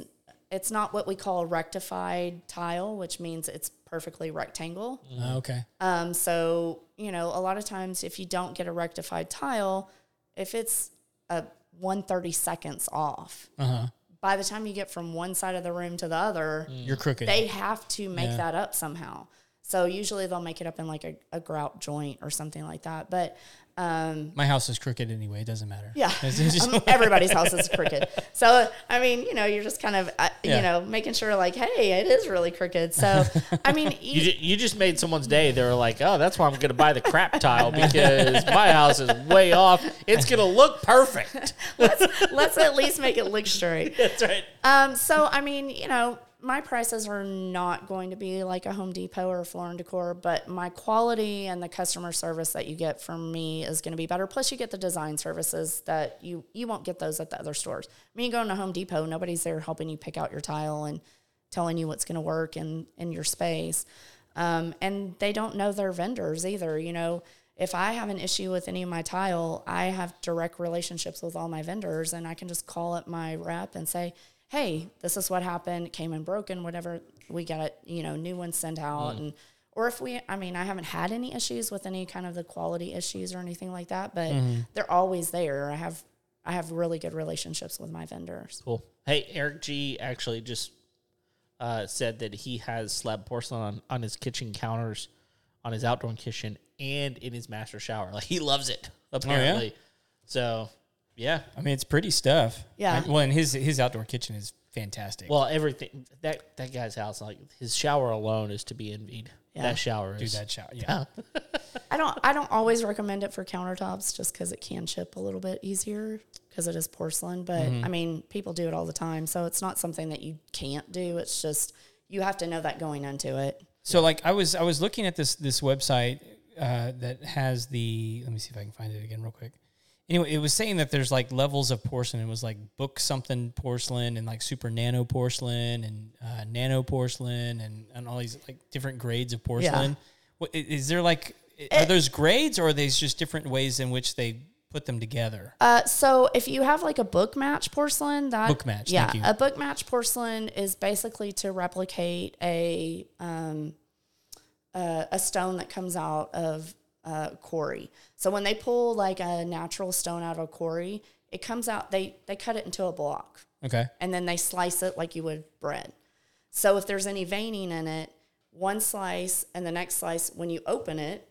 it's not what we call rectified tile, which means it's perfectly rectangle. Uh, okay. Um, so, you know, a lot of times if you don't get a rectified tile, if it's a 130 seconds off, Uh huh. by the time you get from one side of the room to the other, You're crooked. they have to make Yeah. that up somehow. So usually they'll make it up in like a, a grout joint or something like that. But um, My house is crooked anyway. It doesn't matter. yeah, It's just- Um, everybody's house is crooked. So I mean, you know, you're just kind of uh, Yeah. you know making sure like, hey, it is really crooked. So I mean, You, you, you just made someone's day. They were like, "Oh, that's why I'm going to buy the crap tile because my house is way off. It's going to look perfect." let's at least make it look straight. That's right. Um, so I mean, you know, my prices are not going to be like a Home Depot or Floor and Decor, but my quality and the customer service that you get from me is going to be better. Plus, you get the design services that you you won't get those at the other stores. I mean, you go into Home Depot, nobody's there helping you pick out your tile and telling you what's going to work in in your space, um, and they don't know their vendors either. You know. If I have an issue with any of my tile, I have direct relationships with all my vendors, and I can just call up my rep and say, hey, this is what happened. It came in broken, whatever. We got it, you know, new ones sent out. And, or if we, I mean, I haven't had any issues with any kind of the quality issues or anything like that, but they're always there. I have, I have really good relationships with my vendors. Cool. Hey, Eric G actually just uh, said that he has slab porcelain on, on his kitchen counters, on his outdoor kitchen, and in his master shower. Like he loves it apparently. Oh, yeah? So, yeah. I mean, it's pretty stuff. Yeah. I- well, and his his outdoor kitchen is fantastic. Well, everything that that guy's house, like his shower alone, is to be envied. Yeah. That shower is. do that shot. Yeah. I don't, I don't always recommend it for countertops just because it can chip a little bit easier because it is porcelain. But I mean, people do it all the time, so it's not something that you can't do. It's just you have to know that going into it. So like I was I was looking at this this website uh, that has the let me see if I can find it again real quick. Anyway, it was saying that there's like levels of porcelain. It was like book something porcelain and like super nano porcelain and uh, nano porcelain and, and all these like different grades of porcelain. What, i- is there like are those grades or are these just different ways in which they put them together? Uh, so if you have like a book match porcelain, that Book match, yeah, thank you. a book match porcelain is basically to replicate a um, uh, a stone that comes out of uh, quarry. So when they pull like a natural stone out of a quarry, it comes out. They they cut it into a block Okay. and then they slice it like you would bread. So if there's any veining in it, one slice and the next slice, when you open it,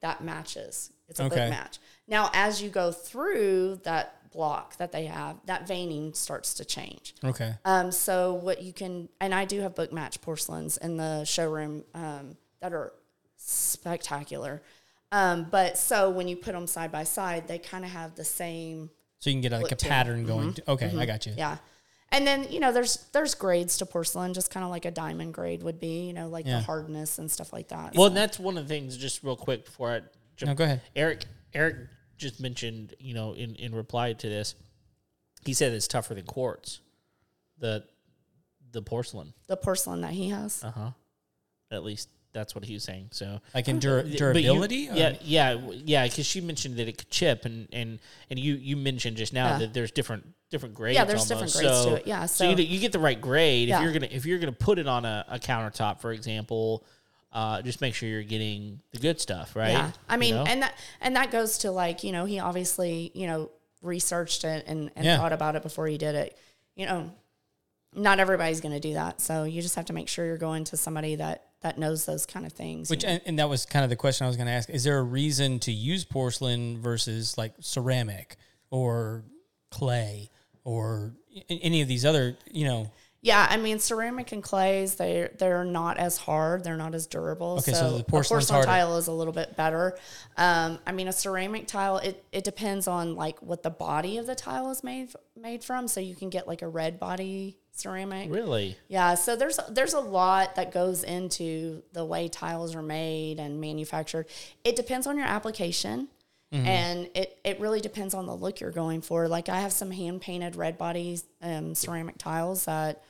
that matches. It's a Mm-hmm. Okay. good match. Now, as you go through that block that they have, that veining starts to change. Okay. Um, so what you can, and I do have book match porcelains in the showroom um, that are spectacular. Um, but so when you put them side by side, they kind of have the same, So you can get like a Flip to- pattern going. to- okay, I got you. yeah. And then you know, there's there's grades to porcelain, just kind of like a diamond grade would be, you know, like Yeah. the hardness and stuff like that. Well, So- and that's one of the things. Just real quick before I jump. No, go ahead. Eric. Eric just mentioned, you know, in in reply to this, he said it's tougher than quartz. The the porcelain, the porcelain that he has. uh huh. At least that's what he was saying. So Like in dur- But you- durability. yeah, yeah, yeah. Because she mentioned that it could chip, and and and you you mentioned just now Yeah. that there's different different grades. Yeah, there's different almost. grades to so, it. Yeah, so, you, so- you get the right grade. Yeah. If you're gonna if you're gonna put it on a, a countertop, for example, uh, just make sure you're getting the good stuff, right? Yeah, I You mean, know? and that and that goes to like you know he obviously you know researched it and, and Yeah. thought about it before he did it. You know, not everybody's going to do that, so you just have to make sure you're going to somebody that that knows those kind of things. Which and, and that was kind of the question I was going to ask. Is there a reason to use porcelain versus like ceramic or clay or any of these other, you know? yeah, I mean, ceramic and clays they they're not as hard, they're not as durable. Okay, so so, the a porcelain tile is a little bit better. Um, I mean, a ceramic tile it it depends on like what the body of the tile is made made from. So you can get like a red body ceramic. really, Yeah, so there's there's a lot that goes into the way tiles are made and manufactured. It depends on your application, and it it really depends on the look you're going for. Like I have some hand painted red body um, ceramic tiles that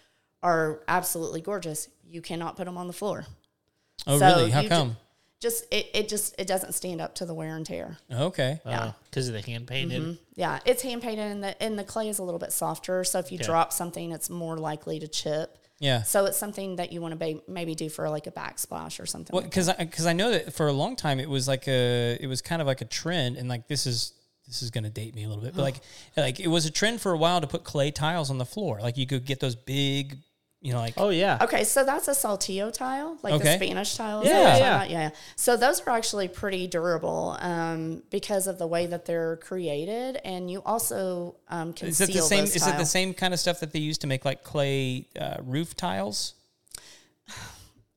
are absolutely gorgeous. You cannot put them on the floor. Oh, So really? How come? Just it, it just it doesn't stand up to the wear and tear. okay. Uh, yeah. because of the hand painted. Mm-hmm. Yeah, it's hand painted, and the and the clay is a little bit softer. So if you Okay. drop something, it's more likely to chip. Yeah. So it's something that you want to be, maybe do for like a backsplash or something. Well, like because because I, know that for a long time it was like a it was kind of like a trend, and like this is this is going to date me a little bit, but like like it was a trend for a while to put clay tiles on the floor. Like you could get those big, you know, like Oh yeah, Okay, so that's a saltillo tile, like Okay. the Spanish tiles. Yeah, that we're talking yeah. yeah. So those are actually pretty durable um, because of the way that they're created, and you also um, can is it the same? those Is it the same kind of stuff that they use to make like clay uh, roof tiles?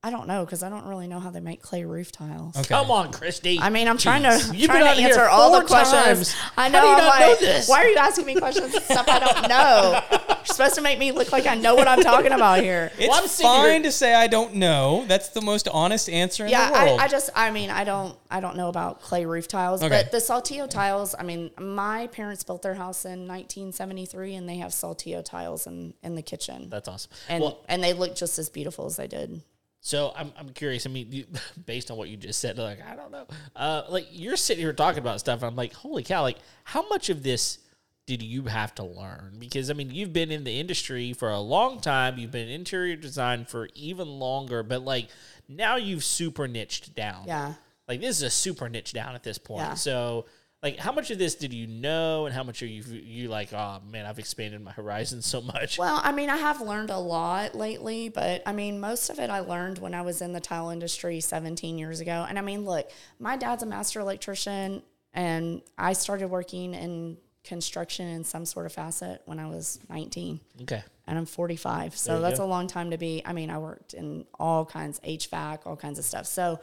I don't know because I don't really know how they make clay roof tiles. Okay. come on, Kristy. I mean, I'm trying to You've trying been to out here answer all the questions. times. I How know. do you I'm not like, know this? why are you asking me questions and stuff I don't know? You're supposed to make me look like I know what I'm talking about here. It's Well, I'm fine here- to say I don't know. That's the most honest answer in yeah, the world. I, I just, I mean, I don't, I don't know about clay roof tiles, Okay. but the saltillo tiles. I mean, my parents built their house in 1973, and they have saltillo tiles in in the kitchen, That's awesome. and well, and they look just as beautiful as they did. So I'm, I'm curious. I mean, you, based on what you just said, like I don't know. Uh, like you're sitting here talking about stuff, and I'm like, holy cow! Like how much of this did you have to learn? Because I mean, you've been in the industry for a long time. You've been in interior design for even longer, but like now you've super niched down. Yeah. Like this is a super niche down at this point. Yeah. So. Like how much of this did you know, and how much are you you like? Oh man, I've expanded my horizons so much. Well, I mean, I have learned a lot lately, but I mean, most of it I learned when I was in the tile industry 17 years ago. And I mean, look, my dad's a master electrician, and I started working in construction in some sort of facet when I was 19 Okay. and I'm 45. So that's go. a long time to be. I mean, I worked in all kinds HVAC, all kinds of stuff. So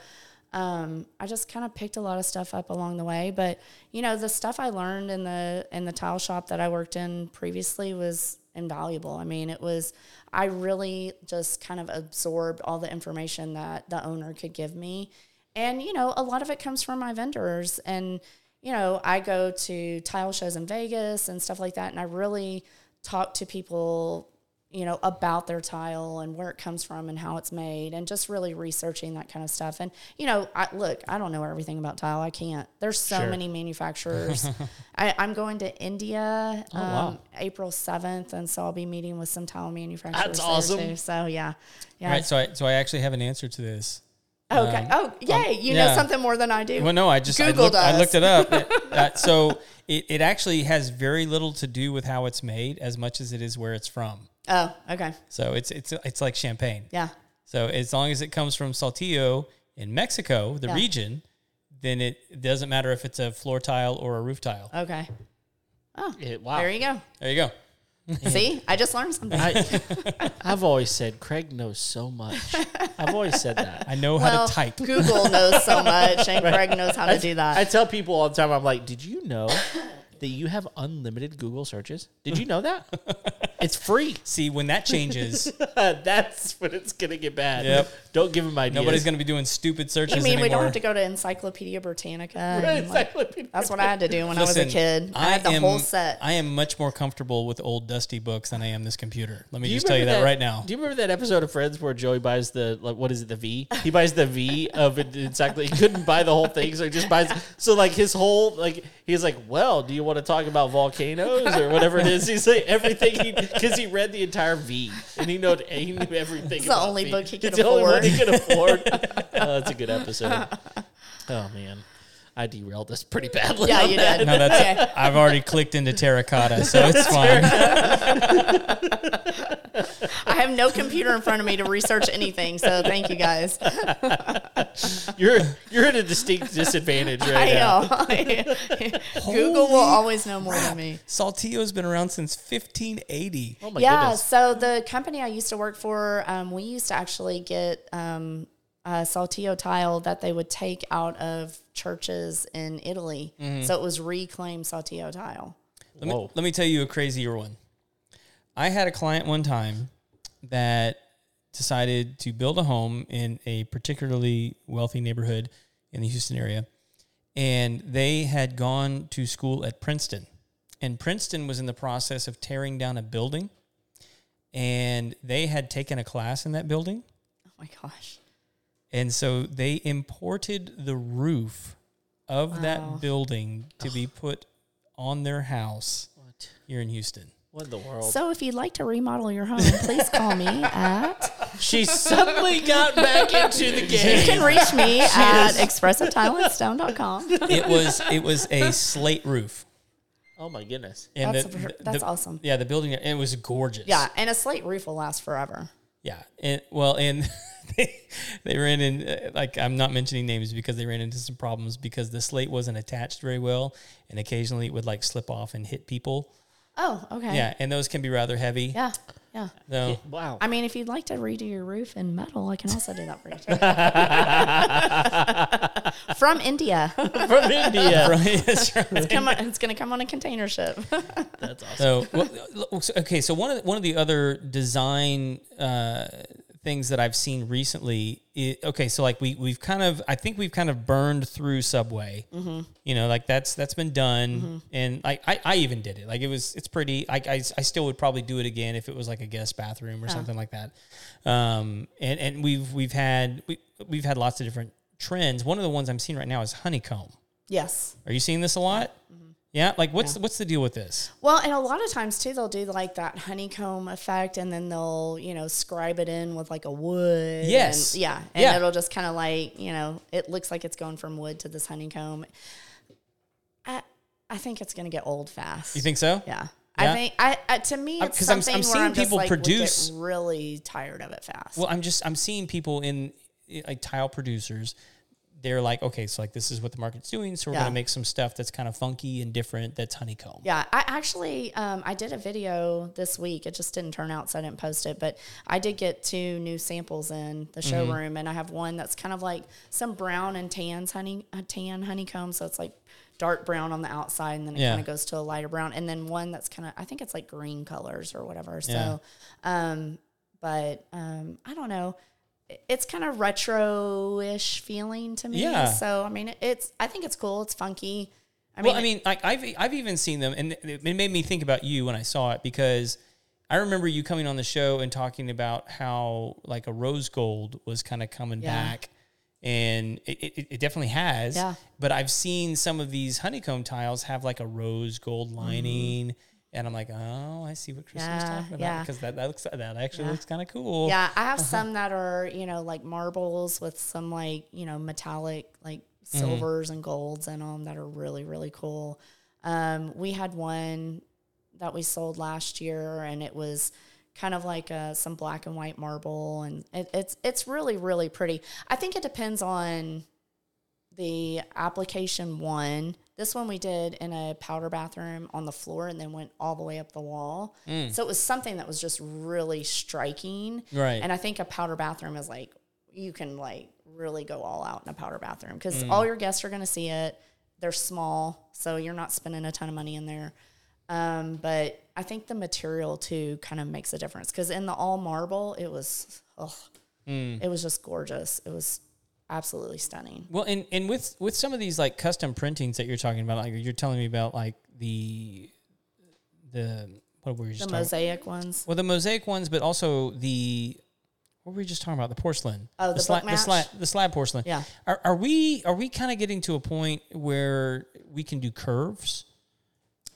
um, I just kind of picked a lot of stuff up along the way. But you know, the stuff I learned in the in the tile shop that I worked in previously was invaluable. I mean, it was I really just kind of absorbed all the information that the owner could give me. And you know, a lot of it comes from my vendors and you know, I go to tile shows in Vegas and stuff like that and I really talk to people you know about their tile and where it comes from and how it's made and just really researching that kind of stuff and you know I, look i don't know everything about tile i can't there's so Sure. many manufacturers I, i'm going to india um, wow. april 7th and so i'll be meeting with some tile manufacturers That's awesome. too. so yeah yeah right. So I so I actually have an answer to this. okay oh yay you yeah. know something more than i do Well, no, I just I Google looked, I looked it up. It- uh, so it, it actually has very little to do with how it's made as much as it is where it's from. Oh, okay. So it's it's it's like champagne. Yeah. So as long as it comes from Saltillo in Mexico, the Yeah. region, then it, it doesn't matter if it's a floor tile or a roof tile. Okay. Oh, it- wow. There you go. There you go. See, I just learned something. I, I've always said Craig knows so much. I've always said that. I know well, how to type. Google knows so much, and Craig knows how to do that. I tell people all the time, I'm like, did you know that you have unlimited Google searches? Did you know that? It's free. See, when that changes, That's when it's gonna get bad. Yep. Don't give him ideas. nobody's going to be doing stupid searches you mean anymore. we don't have to go to Encyclopedia Britannica? and, like, that's what I had to do when I was a kid. I, had the am, whole set. I am much more comfortable with old dusty books than I am this computer. Let me just tell you remember that, right now. Do you remember that episode of Friends where Joey buys the like, what is it the V? He buys the V of it exactly. He couldn't buy the whole thing, so he just buys. So like his whole like he's like, well, do you want to talk about volcanoes or whatever it is? He's like everything he because he read the entire V and he know he knew everything. It's the only book he could it's the only one afford. he could afford. oh, that's a good episode. Oh man, I derailed this pretty badly. yeah, you that. did. No, that's Okay. I've already clicked into terracotta, so it's fine. I have no computer in front of me to research anything, so thank you guys. You're you're at a distinct disadvantage right now. I know. Google will always know more than me. Saltillo's been around since 1580. Oh my god. yeah, goodness. so the company I used to work for, um, we used to actually get um, a saltillo tile that they would take out of churches in Italy. Mm-hmm. So it was reclaimed saltillo tile. Let me, let me tell you a crazier one. I had a client one time that decided to build a home in a particularly wealthy neighborhood in the Houston area. And they had gone to school at Princeton. And Princeton was in the process of tearing down a building. And they had taken a class in that building. Oh my gosh. And so they imported the roof of Wow. that building to be put on their house What? here in Houston. What in the world? So if you'd like to remodel your home, please call me at. she suddenly got back into the game. You can reach me at expressivetileandstone.com. it was it was a slate roof. Oh my goodness. And That's, the- a- that's the- awesome. Yeah, the building it was gorgeous. Yeah, and a slate roof will last forever. yeah. And well, and they, they ran in uh, like I'm not mentioning names because they ran into some problems because the slate wasn't attached very well, and occasionally it would like slip off and hit people. Oh, okay. Yeah, and those can be rather heavy. Yeah. Yeah. So Wow. I mean, if you'd like to redo your roof in metal, I can also do that for you. From India. From India. That's right. It's, come on, it's going to come on a container ship. That's awesome. So, well, okay. So one of the, one of the other design uh, things that I've seen recently, okay. So like we we've kind of I think we've kind of burned through Subway. Mm-hmm. You know, like that's that's been done, and like I, I even did it. Like it was it's pretty. I, I I still would probably do it again if it was like a guest bathroom or something like that. Um, and and we've we've had we we've had lots of different trends. One of the ones I'm seeing right now is honeycomb. yes. Are you seeing this a lot? Mm-hmm. Yeah. Like what's what's the deal with this? Well, and a lot of times too, they'll do like that honeycomb effect, and then they'll you know scribe it in with like a wood. Yes. and, yeah, and Yeah. it'll just kind of like you know it looks like it's going from wood to this honeycomb. I I think it's going to get old fast. You think so? Yeah. Yeah? I think I, to me Uh, it's I'm- something I'm where seeing I'm people like, produce- really tired of it fast. Well, I'm just I'm seeing people in like tile producers. They're like, okay, so like this is what the market's doing, so we're Yeah. gonna make some stuff that's kind of funky and different. That's honeycomb. Yeah, I actually um, I did a video this week. It just didn't turn out, so I didn't post it. But I did get two new samples in the showroom, and I have one that's kind of like some brown and tans honey uh, tan honeycomb. So it's like dark brown on the outside, and then it Yeah. kind of goes to a lighter brown. And then one that's kind of I think it's like green colors or whatever. So, Yeah. um, but um, I don't know. It- It's kind of retro-ish feeling to me. Yeah. So I mean, it's I think it's cool. It's funky. I well, I mean, like I've I've even seen them, and it made me think about you when I saw it because I remember you coming on the show and talking about how like a rose gold was kind of coming Yeah. back. And it, it, it definitely has. Yeah. But I've seen some of these honeycomb tiles have like a rose gold mm-hmm. lining. And I'm like, oh, I see what Kristy's Mm-hmm. Yeah, talking about yeah. because that, that looks that actually Yeah. looks kind of cool. Yeah, I have Uh-huh. some that are, you know, like marbles with some like, you know, metallic like silvers and golds in them that are really, really cool. Um, we had one that we sold last year and it was kind of like uh, some black and white marble, and it, it's it's really really pretty. I think it depends on the application one. This one we did in a powder bathroom on the floor and then went all the way up the wall. Mm. So it was something that was just really striking. Right. And I think a powder bathroom is like, you can like really go all out in a powder bathroom because mm. all your guests are going to see it. They're small, so you're not spending a ton of money in there. Um, but I think the material too kind of makes a difference because in the all marble, it was, oh, it was just gorgeous. It was absolutely stunning. Well, and and with with some of these like custom printings that you're talking about, like you're telling me about like the the what were you just The mosaic ones. Well, the mosaic ones, but also the what were we just talking about? The porcelain. Oh, the sla- the match? slab, the slab porcelain. Yeah. Are, are we are we kind of getting to a point where we can do curves?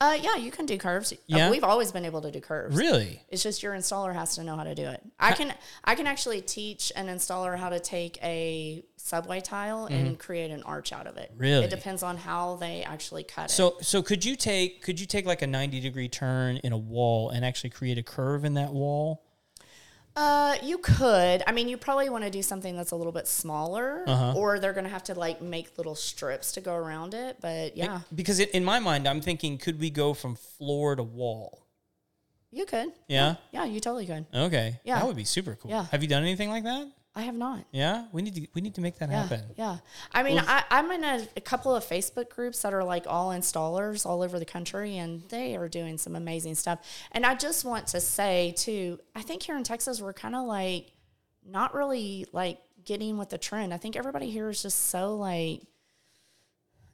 Uh, yeah, you can do curves. Uh, Yeah? we've always been able to do curves. Really? It's just your installer has to know how to do it. I can I can actually teach an installer how to take a subway tile and create an arch out of it. Mm-hmm. Really? It depends on how they actually cut it. So so could you take could you take like a 90 degree turn in a wall and actually create a curve in that wall? Uh, you could. I mean, you probably want to do something that's a little bit smaller, Uh-huh. or they're going to have to like make little strips to go around it. But yeah, Because it, in my mind, I'm thinking, could we go from floor to wall? you could. Yeah. Yeah, you totally could. Okay. Yeah. That would be super cool. Yeah. Have you done anything like that? I have not. Yeah. We need to we need to make that Yeah, happen. yeah. I mean, I, I'm in a, a couple of Facebook groups that are like all installers all over the country, and they are doing some amazing stuff. And I just want to say too, I think here in Texas we're kind of like not really like getting with the trend. I think everybody here is just so like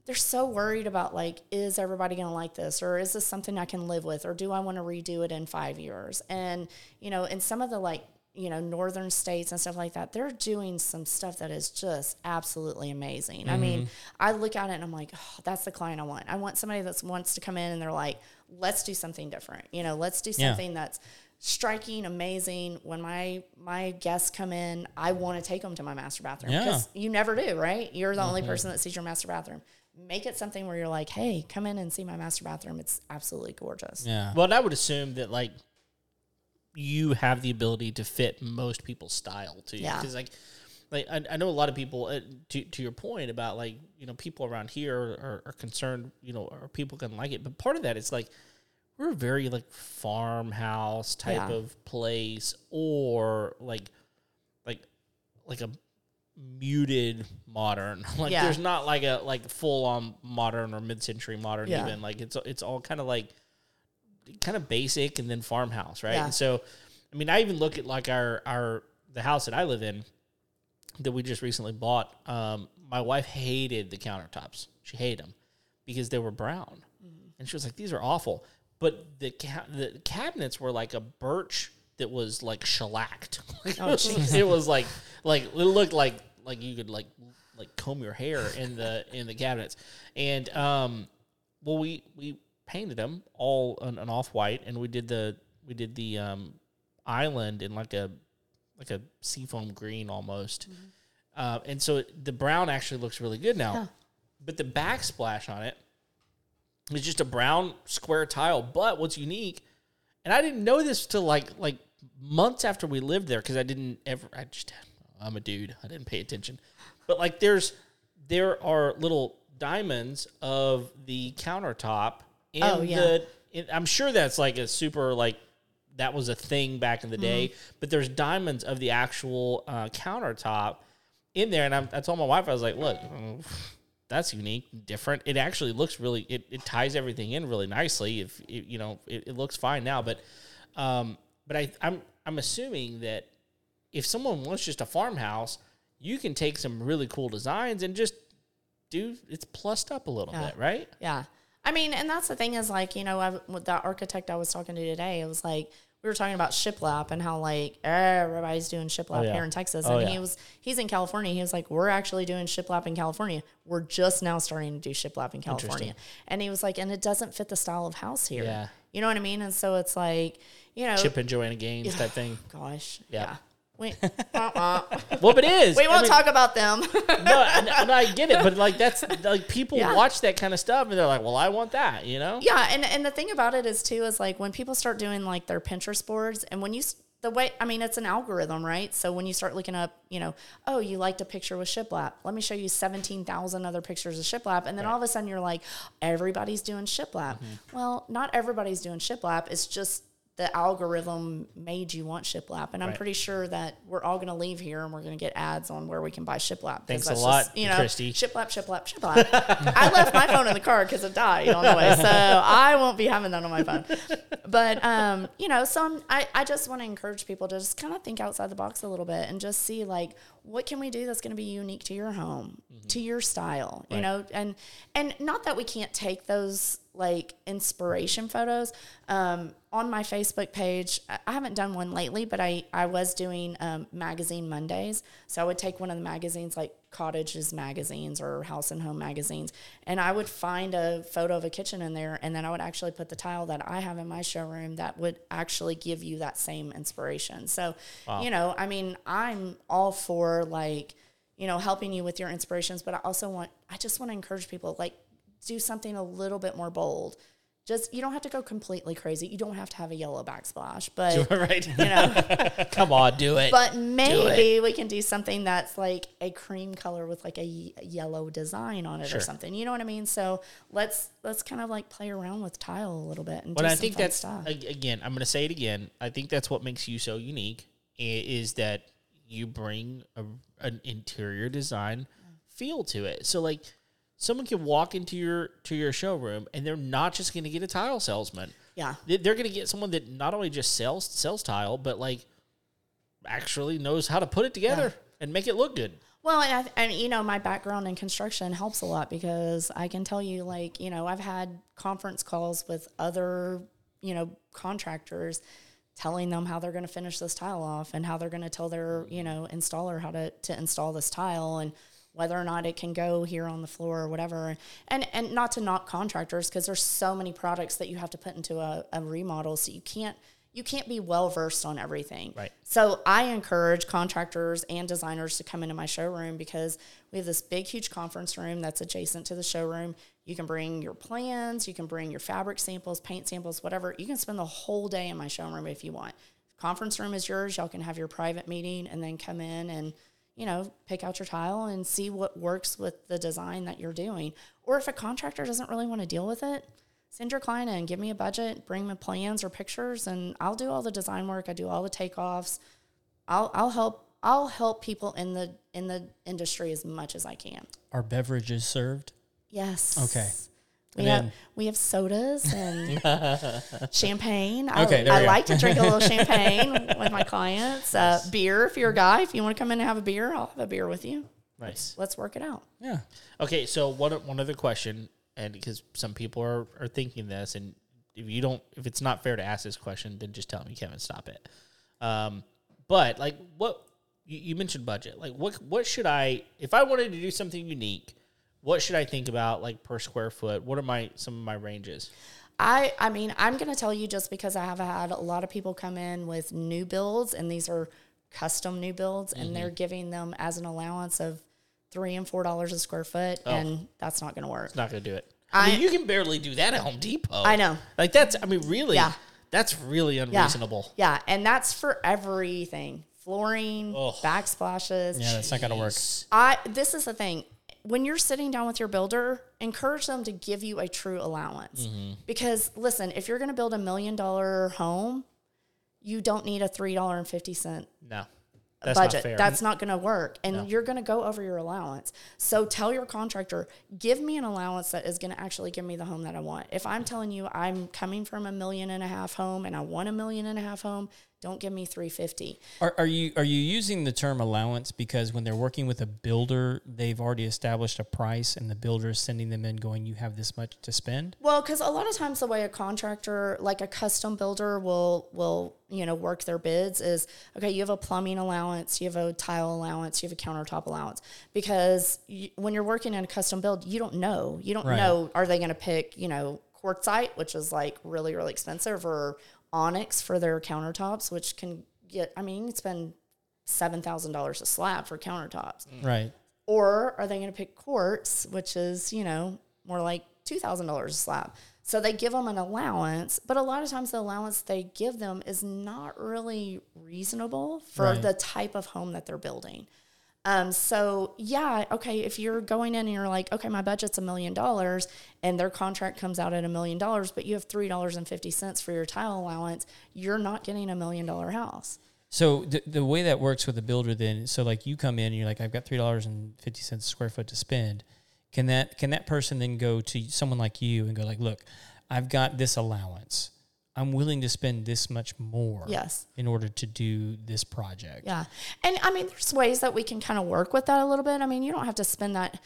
they're so worried about like is everybody going to like this or is this something i can live with or do i want to redo it in five years and you know in some of the like you know northern states and stuff like that they're doing some stuff that is just absolutely amazing. I mean mm-hmm. i look at it and i'm like oh, that's the client i want. I want somebody that wants to come in and they're like let's do something different. You know let's do Yeah. something that's striking amazing. When my my guests come in i want to take them to my master bathroom. Yeah. because you never do right? You're the only mm-hmm. person that sees your master bathroom. Make it something where you're like hey come in and see my master bathroom. It's absolutely gorgeous. Yeah. Well, and I would assume that like you have the ability to fit most people's style too. Yeah. Because like, like I, I know a lot of people. Uh, to to your point about like you know people around here are, are concerned. You know, or people can like it, but part of that is like we're a very like farmhouse type Yeah. of place, or like like like a muted modern. Like Yeah. there's not like a like full on modern or mid century modern Yeah. even. Like it's it's all kind of like kind of basic and then farmhouse, right? Yeah. And so I mean I even look at like our our the house that I live in that we just recently bought. Um my wife hated the countertops. She hated them because they were brown. And she was like these are awful. But the ca- the cabinets were like a birch that was like shellacked. Oh, it, was, it was like like it looked like like you could like like comb your hair in the in the cabinets. And um well we we painted them all an, an off white and we did the we did the um island in like a like a seafoam green almost. Uh, and so it- the brown actually looks really good now. Yeah. But the backsplash on it is just a brown square tile. But what's unique, and I didn't know this till like like months after we lived there because I didn't ever. I just I'm a dude. I didn't pay attention. But like there's there are little diamonds of the countertop in Oh, yeah. the. In, I'm sure that's like a super like that was a thing back in the day. Mm-hmm. But there's diamonds of the actual uh, countertop in there, and I'm, I told my wife I was like, look. That's unique, different. It actually looks really. It, it ties everything in really nicely. If it, you know, it, it looks fine now. But, um, but I, I'm I'm assuming that if someone wants just a farmhouse, you can take some really cool designs and just do it's plussed up a little Yeah. bit, right? Yeah. I mean, and that's the thing is like, you know, I, with that architect I was talking to today, it was like, we were talking about shiplap and how like everybody's doing shiplap Oh, yeah. here in Texas. Oh, and yeah. he was, he's in California. He was like, we're actually doing shiplap in California. We're just now starting to do shiplap in California. And he was like, and it doesn't fit the style of house here. Yeah. You know what I mean? And so it's like, you know, Chip and Joanna Gaines type thing. gosh. Yeah. Yeah. We, uh-uh. Well, but it is. we won't mean, talk about them. No, and, and I get it, but like that's like people Yeah. watch that kind of stuff and they're like, "Well, I want that," you know? yeah, and and the thing about it is too is like when people start doing like their Pinterest boards, and when you the way I mean it's an algorithm, right? So when you start looking up, you know, oh, you liked a picture with shiplap. Let me show you seventeen thousand other pictures of shiplap, and then all of a sudden you're like, everybody's doing shiplap. Mm-hmm. Well, not everybody's doing shiplap. It's just the algorithm made you want shiplap, and I'm Right. pretty sure that we're all going to leave here and we're going to get ads on where we can buy shiplap. Thanks a lot, just, you know, Kristy. shiplap, shiplap, shiplap. I left my phone in the car because it died on the way, so I won't be having that on my phone. But um, you know, so I'm, I I just want to encourage people to just kind of think outside the box a little bit and just see like what can we do that's going to be unique to your home, to your style, you Right. know, and and not that we can't take those like inspiration photos. Um, on my Facebook page, I haven't done one lately, but I I was doing um, magazine Mondays, so I would take one of the magazines like cottages magazines or house and home magazines and i would find a photo of a kitchen in there and then i would actually put the tile that i have in my showroom that would actually give you that same inspiration. So you know i mean i'm all for like you know helping you with your inspirations but i also want i just want to encourage people like do something a little bit more bold just you don't have to go completely crazy you don't have to have a yellow backsplash but right. you know Come on, do it. but maybe we can do something that's like a cream color with like a yellow design on it Sure. or something. You know what I mean? So let's let's kind of like play around with tile a little bit and But do I some think fun that's stuff. again. I'm going to say it again. I think that's what makes you so unique is that you bring a, an interior design feel to it. So like, someone can walk into your to your showroom and they're not just going to get a tile salesman. yeah. They- They're going to get someone that not only just sells sells tile, but like actually knows how to put it together and make it look good. Well, and, I, and you know, my background in construction helps a lot because I can tell you, like, you know, I've had conference calls with other, you know, contractors telling them how they're going to finish this tile off and how they're going to tell their, you know, installer how to, to install this tile and whether or not it can go here on the floor or whatever. And and not to knock contractors because there's so many products that you have to put into a, a remodel, so you can't you can't be well versed on everything. Right. So I encourage contractors and designers to come into my showroom because we have this big, huge conference room that's adjacent to the showroom. You can bring your plans, you can bring your fabric samples, paint samples, whatever. You can spend the whole day in my showroom if you want. Conference room is yours. Y'all can have your private meeting and then come in and you know pick out your tile and see what works with the design that you're doing. Or if a contractor doesn't really want to deal with it, send your client in, give me a budget, bring me plans or pictures, and I'll do all the design work. I do all the takeoffs. I'll I'll help I'll help people in the in the industry as much as I can. Are beverages served? Yes. Okay. We have we have sodas and champagne. I, Okay, I go. like to drink a little champagne with my clients. Uh, beer, if you're a guy, if you want to come in and have a beer, I'll have a beer with you. Nice. Let's work it out. Yeah. Okay, so one one other question, and because some people are are thinking this, and if you don't, if it's not fair to ask this question, then just tell me, Kevin, stop it. Um, but like, what you, you mentioned budget, like what what should I if I wanted to do something unique? What should I think about, like per square foot? What are my some of my ranges? I I mean, I'm going to tell you just because I have had a lot of people come in with new builds and these are custom new builds and mm-hmm. they're giving them as an allowance of 3 and 4 dollars a square foot oh. and that's not going to work. It's not going to do it. I, I- mean, you can barely do that at Home Depot. I know. Like that's, I mean, really, Yeah. that's really Yeah. unreasonable. Yeah, and that's for everything. Flooring, Ugh. backsplashes. Yeah, that's not going to work. I this is the thing. When you're sitting down with your builder, encourage them to give you a true allowance. Mm-hmm. Because listen, if you're going to build a million dollar home, you don't need a three dollar and fifty cent No, that's not budget. fair. That's not going to work. And you're going to go over your allowance. So tell your contractor, give me an allowance that is going to actually give me the home that I want. If I'm telling you I'm coming from a million and a half home and I want a million and a half home, don't give me 350. Are, are you are you using the term allowance because when they're working with a builder, they've already established a price, and the builder is sending them in going, "You have this much to spend." Well, because a lot of times the way a contractor, like a custom builder, will will you know work their bids is okay. You have a plumbing allowance, you have a tile allowance, you have a countertop allowance. Because you, when you're working in a custom build, you don't know. You don't Right. know are they going to pick you know quartzite, which is like really really expensive, or onyx for their countertops, which can get. I mean, you can spend seven thousand dollars a slab for countertops, mm. Right. or are they going to pick quartz, which is you know more like two thousand dollars a slab? So they give them an allowance, but a lot of times the allowance they give them is not really reasonable for Right. the type of home that they're building. Um, so yeah, okay, if you're going in and you're like, okay, my budget's a million dollars and their contract comes out at a million dollars, but you have three dollars and fifty cents for your tile allowance, you're not getting a million dollar house. So the, the way that works with the builder then, so like you come in and you're like, I've got three dollars and fifty cents a square foot to spend. Can that can that person then go to someone like you and go like, look, I've got this allowance. I'm willing to spend this much more Yes. in order to do this project. Yeah. And I mean, there's ways that we can kind of work with that a little bit. I mean, you don't have to spend that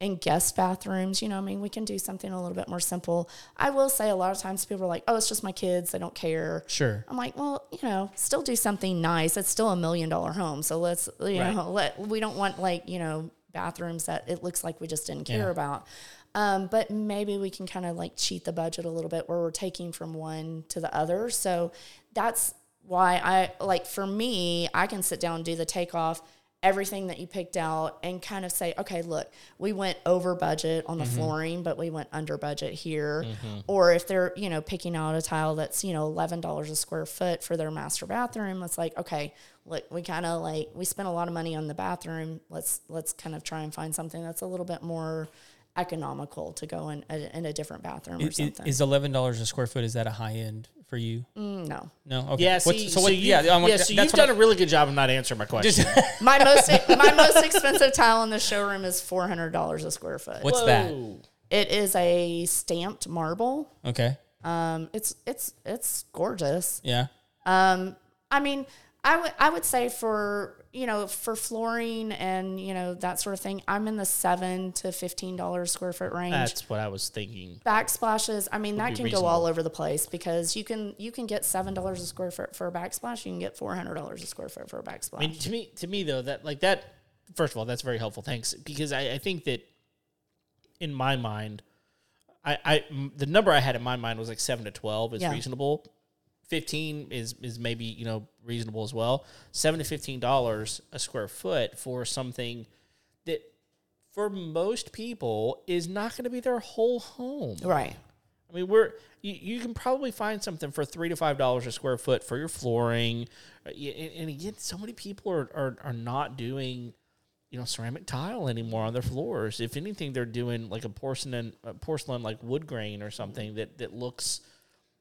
in guest bathrooms. You know, I mean, we can do something a little bit more simple. I will say a lot of times people are like, oh, it's just my kids. They don't care. Sure. I'm like, well, you know, still do something nice. It's still a million dollar home. So let's, you Right. know, let, we don't want like, you know, bathrooms that it looks like we just didn't care Yeah. about. Um, but maybe we can kind of like cheat the budget a little bit where we're taking from one to the other. So that's why I like for me, I can sit down and do the takeoff, everything that you picked out, and kind of say, okay, look, we went over budget on the flooring, but we went under budget here. Or if they're, you know, picking out a tile that's, you know, eleven dollars a square foot for their master bathroom, it's like, okay, look, we kind of like we spent a lot of money on the bathroom. Let's let's kind of try and find something that's a little bit more economical to go in a, in a different bathroom or I- i- something. Is eleven dollars a square foot? Is that a high end for you? Mm, no. No. Okay. Yeah, see, so, what- you, yeah, I want- yeah, so that's you've done I- a really good job of not answering my question. Just My most my most expensive tile in the showroom is four hundred dollars a square foot. what's that? It is a stamped marble. Okay. Um, it's it's it's gorgeous. Yeah. Um, I mean, I would I would say for you know for flooring and you know that sort of thing, I'm in the seven to fifteen dollars square foot range. That's what I was thinking. Backsplashes, I mean, that can reasonable. go all over the place because you can you can get seven dollars a square foot for a backsplash. You can get four hundred dollars a square foot for a backsplash. I mean, to me, to me though, that like that. First of all, that's very helpful. Thanks, because I, I think that in my mind, I, I m- the number I had in my mind was like seven to twelve is Yeah. reasonable. Fifteen is is maybe you know reasonable as well. Seven to fifteen dollars a square foot for something that for most people is not going to be their whole home. right. I mean, we're you, you can probably find something for three to five dollars a square foot for your flooring, Uh, and, and again, so many people are, are are not doing, you know, ceramic tile anymore on their floors. If anything, they're doing like a porcelain a porcelain like wood grain or something that that looks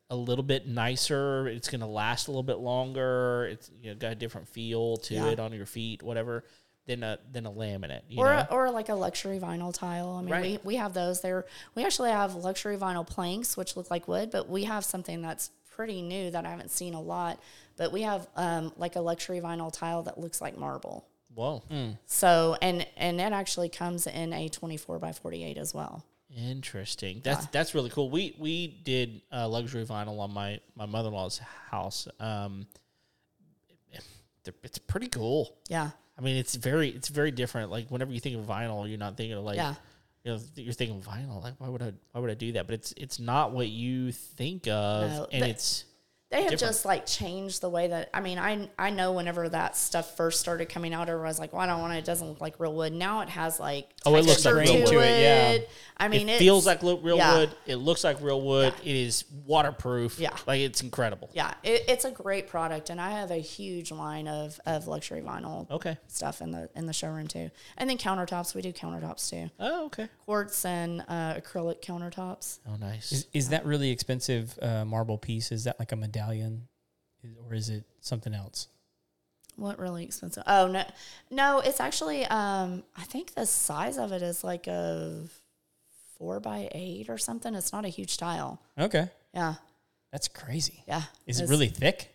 a little bit nicer. It's going to last a little bit longer. It's you know got a different feel to Yeah. it on your feet, whatever. Than a than a laminate. You or know? or like a luxury vinyl tile. I mean, Right. we, we have those. There, we actually have luxury vinyl planks, which look like wood, but we have something that's pretty new that I haven't seen a lot. But we have um, like a luxury vinyl tile that looks like marble. Whoa. So and and it actually comes in a twenty four by forty eight as well. Interesting. That's that's really cool. We we did uh, luxury vinyl on my my mother in law's house. Um, it's pretty cool. Yeah, I mean, it's very it's very different. Like whenever you think of vinyl, you're not thinking of like Yeah. you know you're thinking vinyl. Like why would I why would I do that? But it's it's not what you think of, No, and it's they have Different. just like changed the way that I mean I I know whenever that stuff first started coming out, everyone was like, "Well, I don't want it. It doesn't look like real wood." Now it has like Oh, it looks like texture real to wood. To it, yeah. I mean, it it's- feels like lo- real yeah. wood. It looks like real wood. It is waterproof. Yeah. like it's incredible. Yeah, it, it's a great product, and I have a huge line of, of luxury vinyl Okay. stuff in the in the showroom too. And then countertops, we do countertops too, Oh, okay. quartz and uh, acrylic countertops. Oh, nice. Is, is that really expensive uh, marble piece? Is that like a medallion, Is- or is it something else? What really expensive? Oh no, no, it's actually um, I think the size of it is like a four by eight or something. It's not a huge tile. Okay, Yeah, that's crazy. yeah. Is it really thick?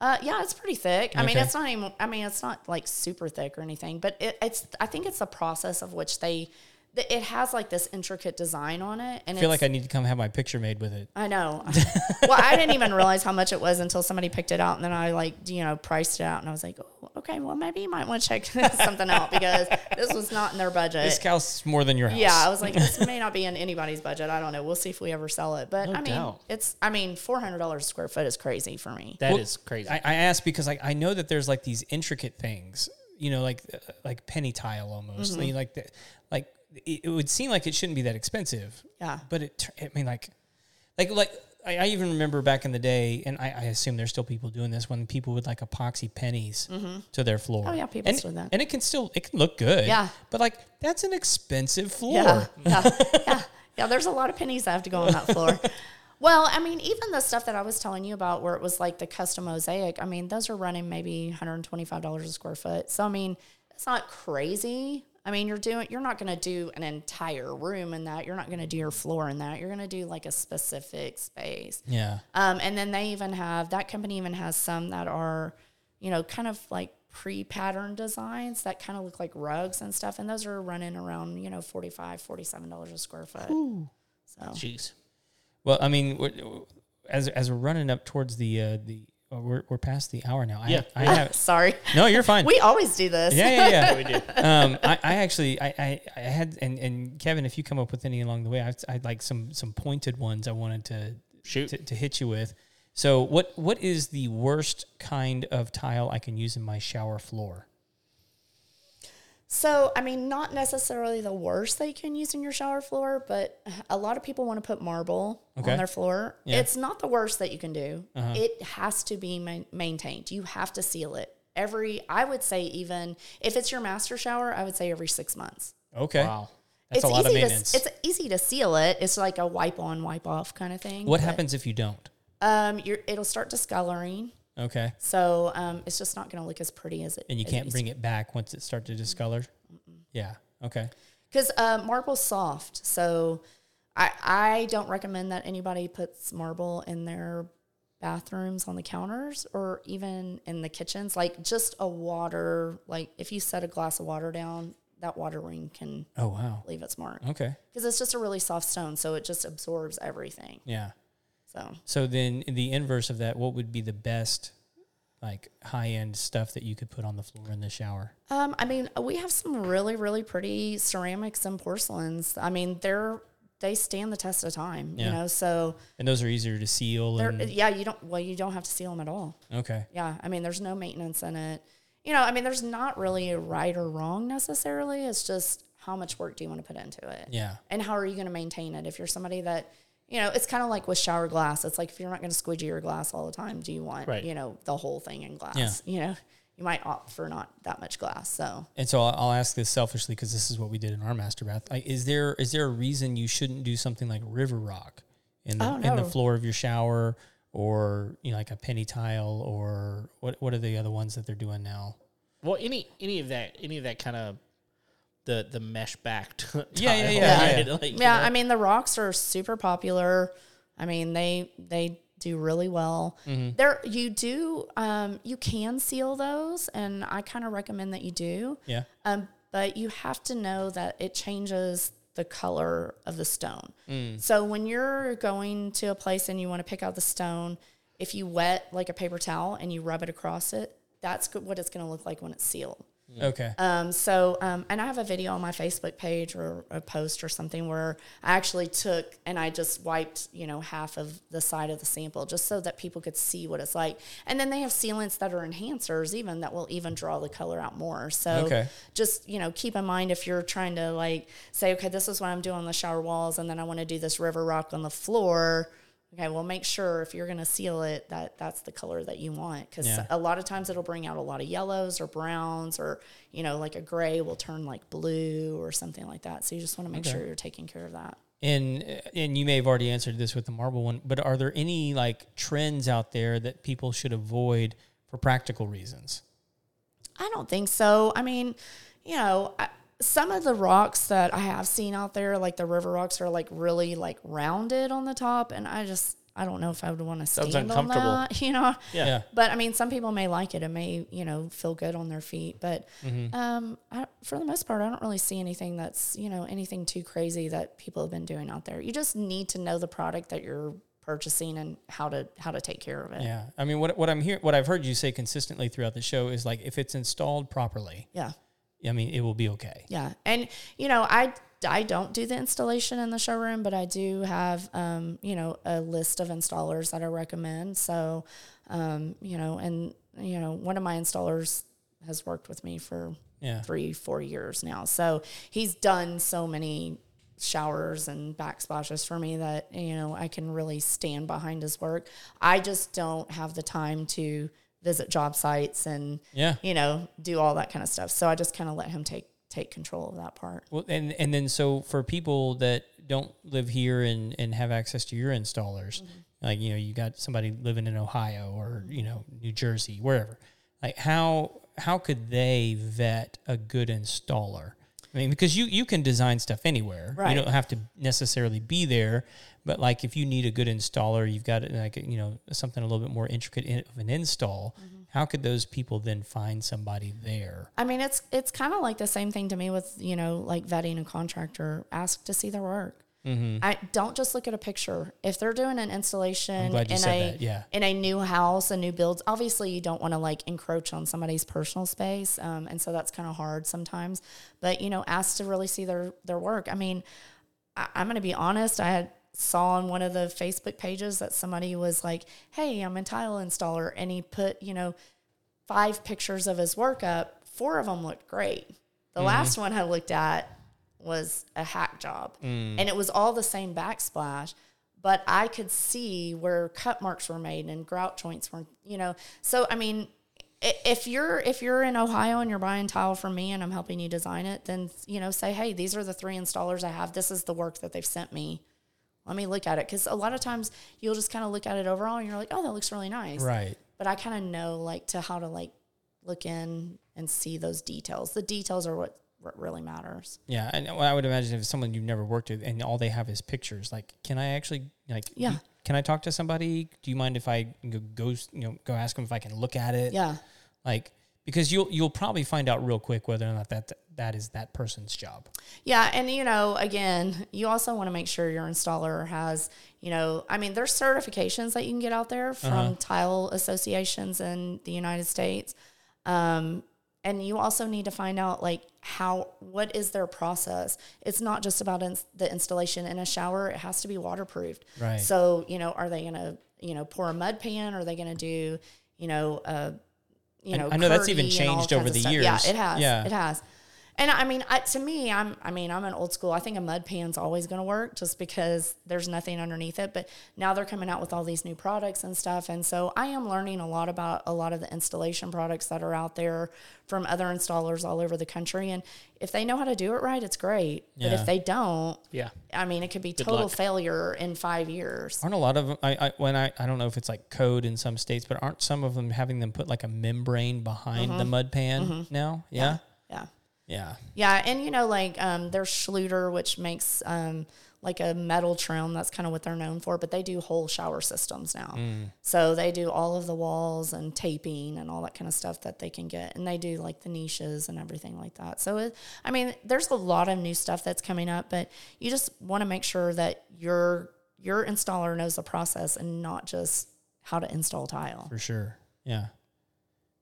Uh, yeah, it's pretty thick. I mean, it's not even. I mean, it's not like super thick or anything, but it, it's. I think it's the process of which they. The- It has like this intricate design on it, and I feel like I need to come have my picture made with it. I know. well, I didn't even realize how much it was until somebody picked it out, and then I like you know priced it out, and I was like, oh, okay, well, maybe you might want to check something out because this was not in their budget. This costs more than your house. yeah, I was like, this may not be in anybody's budget. I don't know. We'll see if we ever sell it. But No I mean, doubt. it's, I mean, $400 a square foot is crazy for me. That Well, is crazy. I, I asked because I, I know that there's like these intricate things, you know, like uh, like penny tile almost, Mm-hmm. I mean, like the, like it, it would seem like it shouldn't be that expensive, Yeah. but it. I mean, like, like like I, I even remember back in the day, and I, I assume there's still people doing this when people would like epoxy pennies mm-hmm. to their floor. Oh, yeah, people and, that. and it can still it can look good. Yeah. but like that's an expensive floor. Yeah, yeah, yeah, yeah. There's a lot of pennies that have to go on that floor. well, I mean, even the stuff that I was telling you about, where it was like the custom mosaic. I mean, those are running maybe 125 dollars a square foot. So I mean, it's not crazy. I mean, you're doing, you're not going to do an entire room in that. You're not going to do your floor in that. You're going to do like a specific space. Yeah. Um, and then they even have that company even has some that are, you know, kind of like pre-patterned designs that kind of look like rugs and stuff. And those are running around, you know, 45 $47 a square foot. So Jeez. Well, I mean, as as we're running up towards the uh, the we're we're past the hour now. Yeah. I have sorry. no. You're fine. We always do this. yeah, yeah, yeah. We do. um, I, I actually, I, I, I had, and, and Kevin, if you come up with any along the way, I, I'd like some, some pointed ones I wanted to Shoot. to, to hit you with. So, what, what is the worst kind of tile I can use in my shower floor? So, I mean, not necessarily the worst that you can use in your shower floor, but a lot of people want to put marble Okay. on their floor. Yeah. Uh-huh. It's not the worst that you can do. It has to be ma- maintained. You have to seal it every, I would say, even if it's your master shower, I would say every six months. Okay, Wow. that's a lot of maintenance. To, it's easy to seal it. It's like a wipe on, wipe off kind of thing. what but, happens if you don't? Um, you're, it'll start discoloring. Okay, So um, it's just not going to look as pretty as it. and you can't bring it back once it starts to discolor. Yeah. Okay. because uh, marble's soft. So I I don't recommend that anybody puts marble in their bathrooms on the counters or even in the kitchens. Like just a water, like if you set a glass of water down, that water ring can Oh wow. leave its mark Okay. because it's just a really soft stone, so it just absorbs everything. Yeah. So So then, the inverse of that, what would be the best, like high end stuff that you could put on the floor in the shower? Um, I mean, we have some really, really pretty ceramics and porcelains. I mean, they're they stand the test of time, Yeah. you know. So And those are easier to seal. And, yeah, you don't well, you don't have to seal them at all. okay. Yeah, I mean, there's no maintenance in it. You know, I mean, there's not really a right or wrong necessarily. It's just how much work do you want to put into it, Yeah. and how are you going to maintain it? If you're somebody that you know, it's kind of like with shower glass. It's like if you're not going to squeegee your glass all the time, do you want Right. you know the whole thing in glass? Yeah. You know, you might opt for not that much glass. So And so I'll, I'll ask this selfishly because this is what we did in our master bath. Like, is there is there a reason you shouldn't do something like river rock in the Oh, in the floor of your shower, or you know like a penny tile, or what what are the other ones that they're doing now? Well, any any of that, any of that kind of the the mesh backed. Yeah, yeah, yeah, yeah. Like, you know? I mean the rocks are super popular. I mean they they do really well. Mm-hmm. There you do um, you can seal those, and I kind of recommend that you do. Yeah. Um, but you have to know that it changes the color of the stone. Mm. So when you're going to a place and you want to pick out the stone, if you wet like a paper towel and you rub it across it, that's what it's going to look like when it's sealed. Okay. Um, so, um, and I have a video on my Facebook page or a post or something where I actually took and I just wiped, you know, half of the side of the sample just so that people could see what it's like. And then they have sealants that are enhancers even that will even draw the color out more. So Okay. just, you know, keep in mind if you're trying to like say, okay, this is what I'm doing on the shower walls and then I want to do this river rock on the floor. Okay, well, make sure if you're going to seal it that that's the color that you want because Yeah. a lot of times it'll bring out a lot of yellows or browns or you know like a gray will turn like blue or something like that. So you just want to make Okay. sure you're taking care of that. And and you may have already answered this with the marble one, but are there any like trends out there that people should avoid for practical reasons? I don't think so. I mean, you know, I, some of the rocks that I have seen out there, like the river rocks, are like really like rounded on the top, and I just I don't know if I would want to Sounds stand on uncomfortable. that. You know, Yeah. Yeah. But I mean, some people may like it. It may, you know, feel good on their feet. But Mm-hmm. um, I, for the most part, I don't really see anything that's, you know, anything too crazy that people have been doing out there. You just need to know the product that you're purchasing and how to how to take care of it. Yeah. I mean, what what I'm here, what I've heard you say consistently throughout the show is like if it's installed properly, Yeah. I mean, it will be okay. Yeah. And you know, I I don't do the installation in the showroom, but I do have um, you know, a list of installers that I recommend. So, um, you know, and you know, one of my installers has worked with me for Yeah. three, four years now. So he's done so many showers and backsplashes for me that, you know, I can really stand behind his work. I just don't have the time to visit job sites and, Yeah. you know, do all that kind of stuff. So I just kind of let him take take control of that part. Well, and and then so for people that don't live here and and have access to your installers, mm-hmm. like you know, you got somebody living in Ohio or you know New Jersey, wherever. Like how how could they vet a good installer? I mean, because you you can design stuff anywhere. Right. You don't have to necessarily be there. But like if you need a good installer, you've got like you know something a little bit more intricate in, of an install. How could those people then find somebody there? I mean, it's it's kind of like the same thing to me with you know like vetting a contractor. Ask to see their work. I don't just look at a picture. If they're doing an installation in a yeah. in a new house, a new build, obviously you don't want to like encroach on somebody's personal space, um, and so that's kind of hard sometimes. But you know, ask to really see their their work. I mean, I, I'm going to be honest. I had saw on one of the Facebook pages that somebody was like, "Hey, I'm a tile installer," and he put you know five pictures of his work up. Four of them looked great. The mm-hmm. last one I looked at was a hack job, mm. and it was all the same backsplash. But I could see where cut marks were made and grout joints were, you know. So I mean, if you're if you're in Ohio and you're buying tile from me and I'm helping you design it, then you know say, hey, these are the three installers I have. This is the work that they've sent me. Let me look at it because a lot of times you'll just kind of look at it overall and you're like, oh, that looks really nice. Right. But I kind of know like to how to like look in and see those details. The details are what, what really matters. Yeah, and I would imagine if someone you've never worked with and all they have is pictures, like, can I actually like? Yeah. Can I talk to somebody? Do you mind if I go, go you know go ask them if I can look at it? Yeah. Like because you'll you'll probably find out real quick whether or not that that is that person's job. Yeah, and you know, again, you also want to make sure your installer has, you know, I mean, there's certifications that you can get out there from tile associations in the United States. Um, and you also need to find out like how what is their process. It's not just about ins- the installation in a shower; it has to be waterproofed. Right. So you know, are they going to you know pour a mud pan? Are they going to do you know uh, you know? I know that's even Kerdi and all changed over the stuff. years. Yeah, it has. Yeah. it has. And I mean, I, to me, I'm, I mean, I'm an old school. I think a mud pan's always going to work just because there's nothing underneath it. But now they're coming out with all these new products and stuff. And so I am learning a lot about a lot of the installation products that are out there from other installers all over the country. And if they know how to do it right, it's great. Yeah. But if they don't, Yeah. I mean, it could be total luck. failure in five years. Aren't a lot of them? I, I when I I don't know if it's like code in some states, but aren't some of them having them put like a membrane behind the mm-hmm. mud pan mm-hmm. now? Yeah. Yeah. Yeah. Yeah, Yeah. and you know, like um, there's Schluter, which makes um, like a metal trim. That's kind of what they're known for. But they do whole shower systems now, so they do all of the walls and taping and all that kind of stuff that they can get, and they do like the niches and everything like that. So, it, I mean, there's a lot of new stuff that's coming up, but you just want to make sure that your your installer knows the process and not just how to install tile. For sure. Yeah.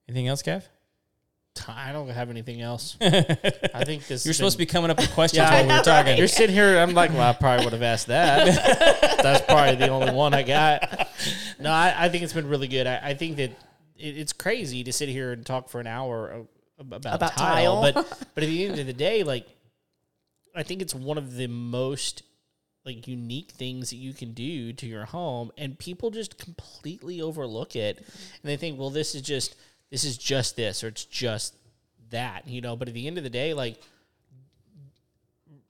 Anything else, Kev? I don't have anything else. I think this. You're supposed to be coming up with questions Yeah, while we were know, talking. You're sitting here. I'm like, well, I probably would have asked that. That's probably the only one I got. No, I, I think it's been really good. I, I think that it, it's crazy to sit here and talk for an hour about, About tile, tile. but but at the end of the day, like, I think it's one of the most like unique things that you can do to your home, and people just completely overlook it, and they think, well, this is just this is just this, or it's just that, you know. But at the end of the day, like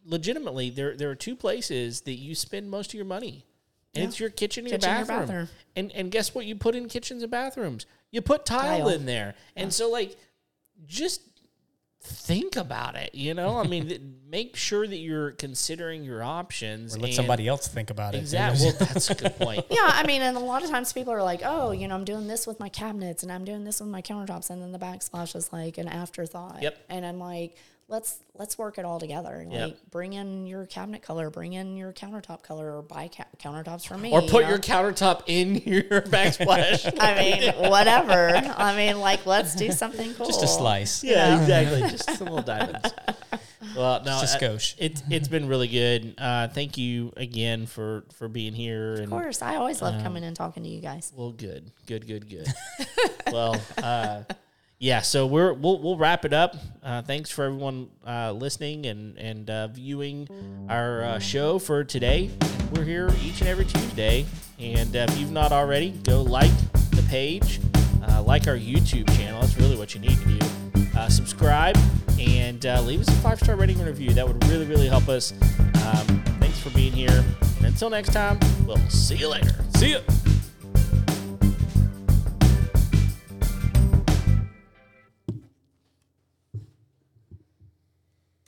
legitimately there there are two places that you spend most of your money. And Yeah. it's your kitchen and Kitchen your and your bathroom. bathroom. And and guess what you put in kitchens and bathrooms? You put tile, Tile. in there. And so like just think about it, you know? I mean, th- make sure that you're considering your options Or let and- somebody else think about it. Exactly. Well, that's a good point. yeah, I mean, and a lot of times people are like, oh, you know, I'm doing this with my cabinets and I'm doing this with my countertops, and then the backsplash is like an afterthought. Yep. And I'm like, let's let's work it all together. Yep. Like bring in your cabinet color, bring in your countertop color, or buy ca- countertops from me, Or you put know? your countertop in your backsplash. I mean, whatever. I mean, like let's do something cool. Just a slice. yeah, exactly. Just some little diamonds. Well, no, Just a uh, skosh. it's it's been really good. Uh, thank you again for for being here. And Of course, I always love coming and talking to you guys. well, good, good, good, good. well, uh, yeah. So we're we'll we'll wrap it up. Uh, thanks for everyone uh, listening and and uh, viewing our uh, show for today. We're here each and every Tuesday, and uh, if you've not already, go like the page, uh, like our YouTube channel. That's really what you need to do. Subscribe and leave us a five star rating and review. That would really really help us. Um, thanks for being here. And until next time, we'll see you later. See ya.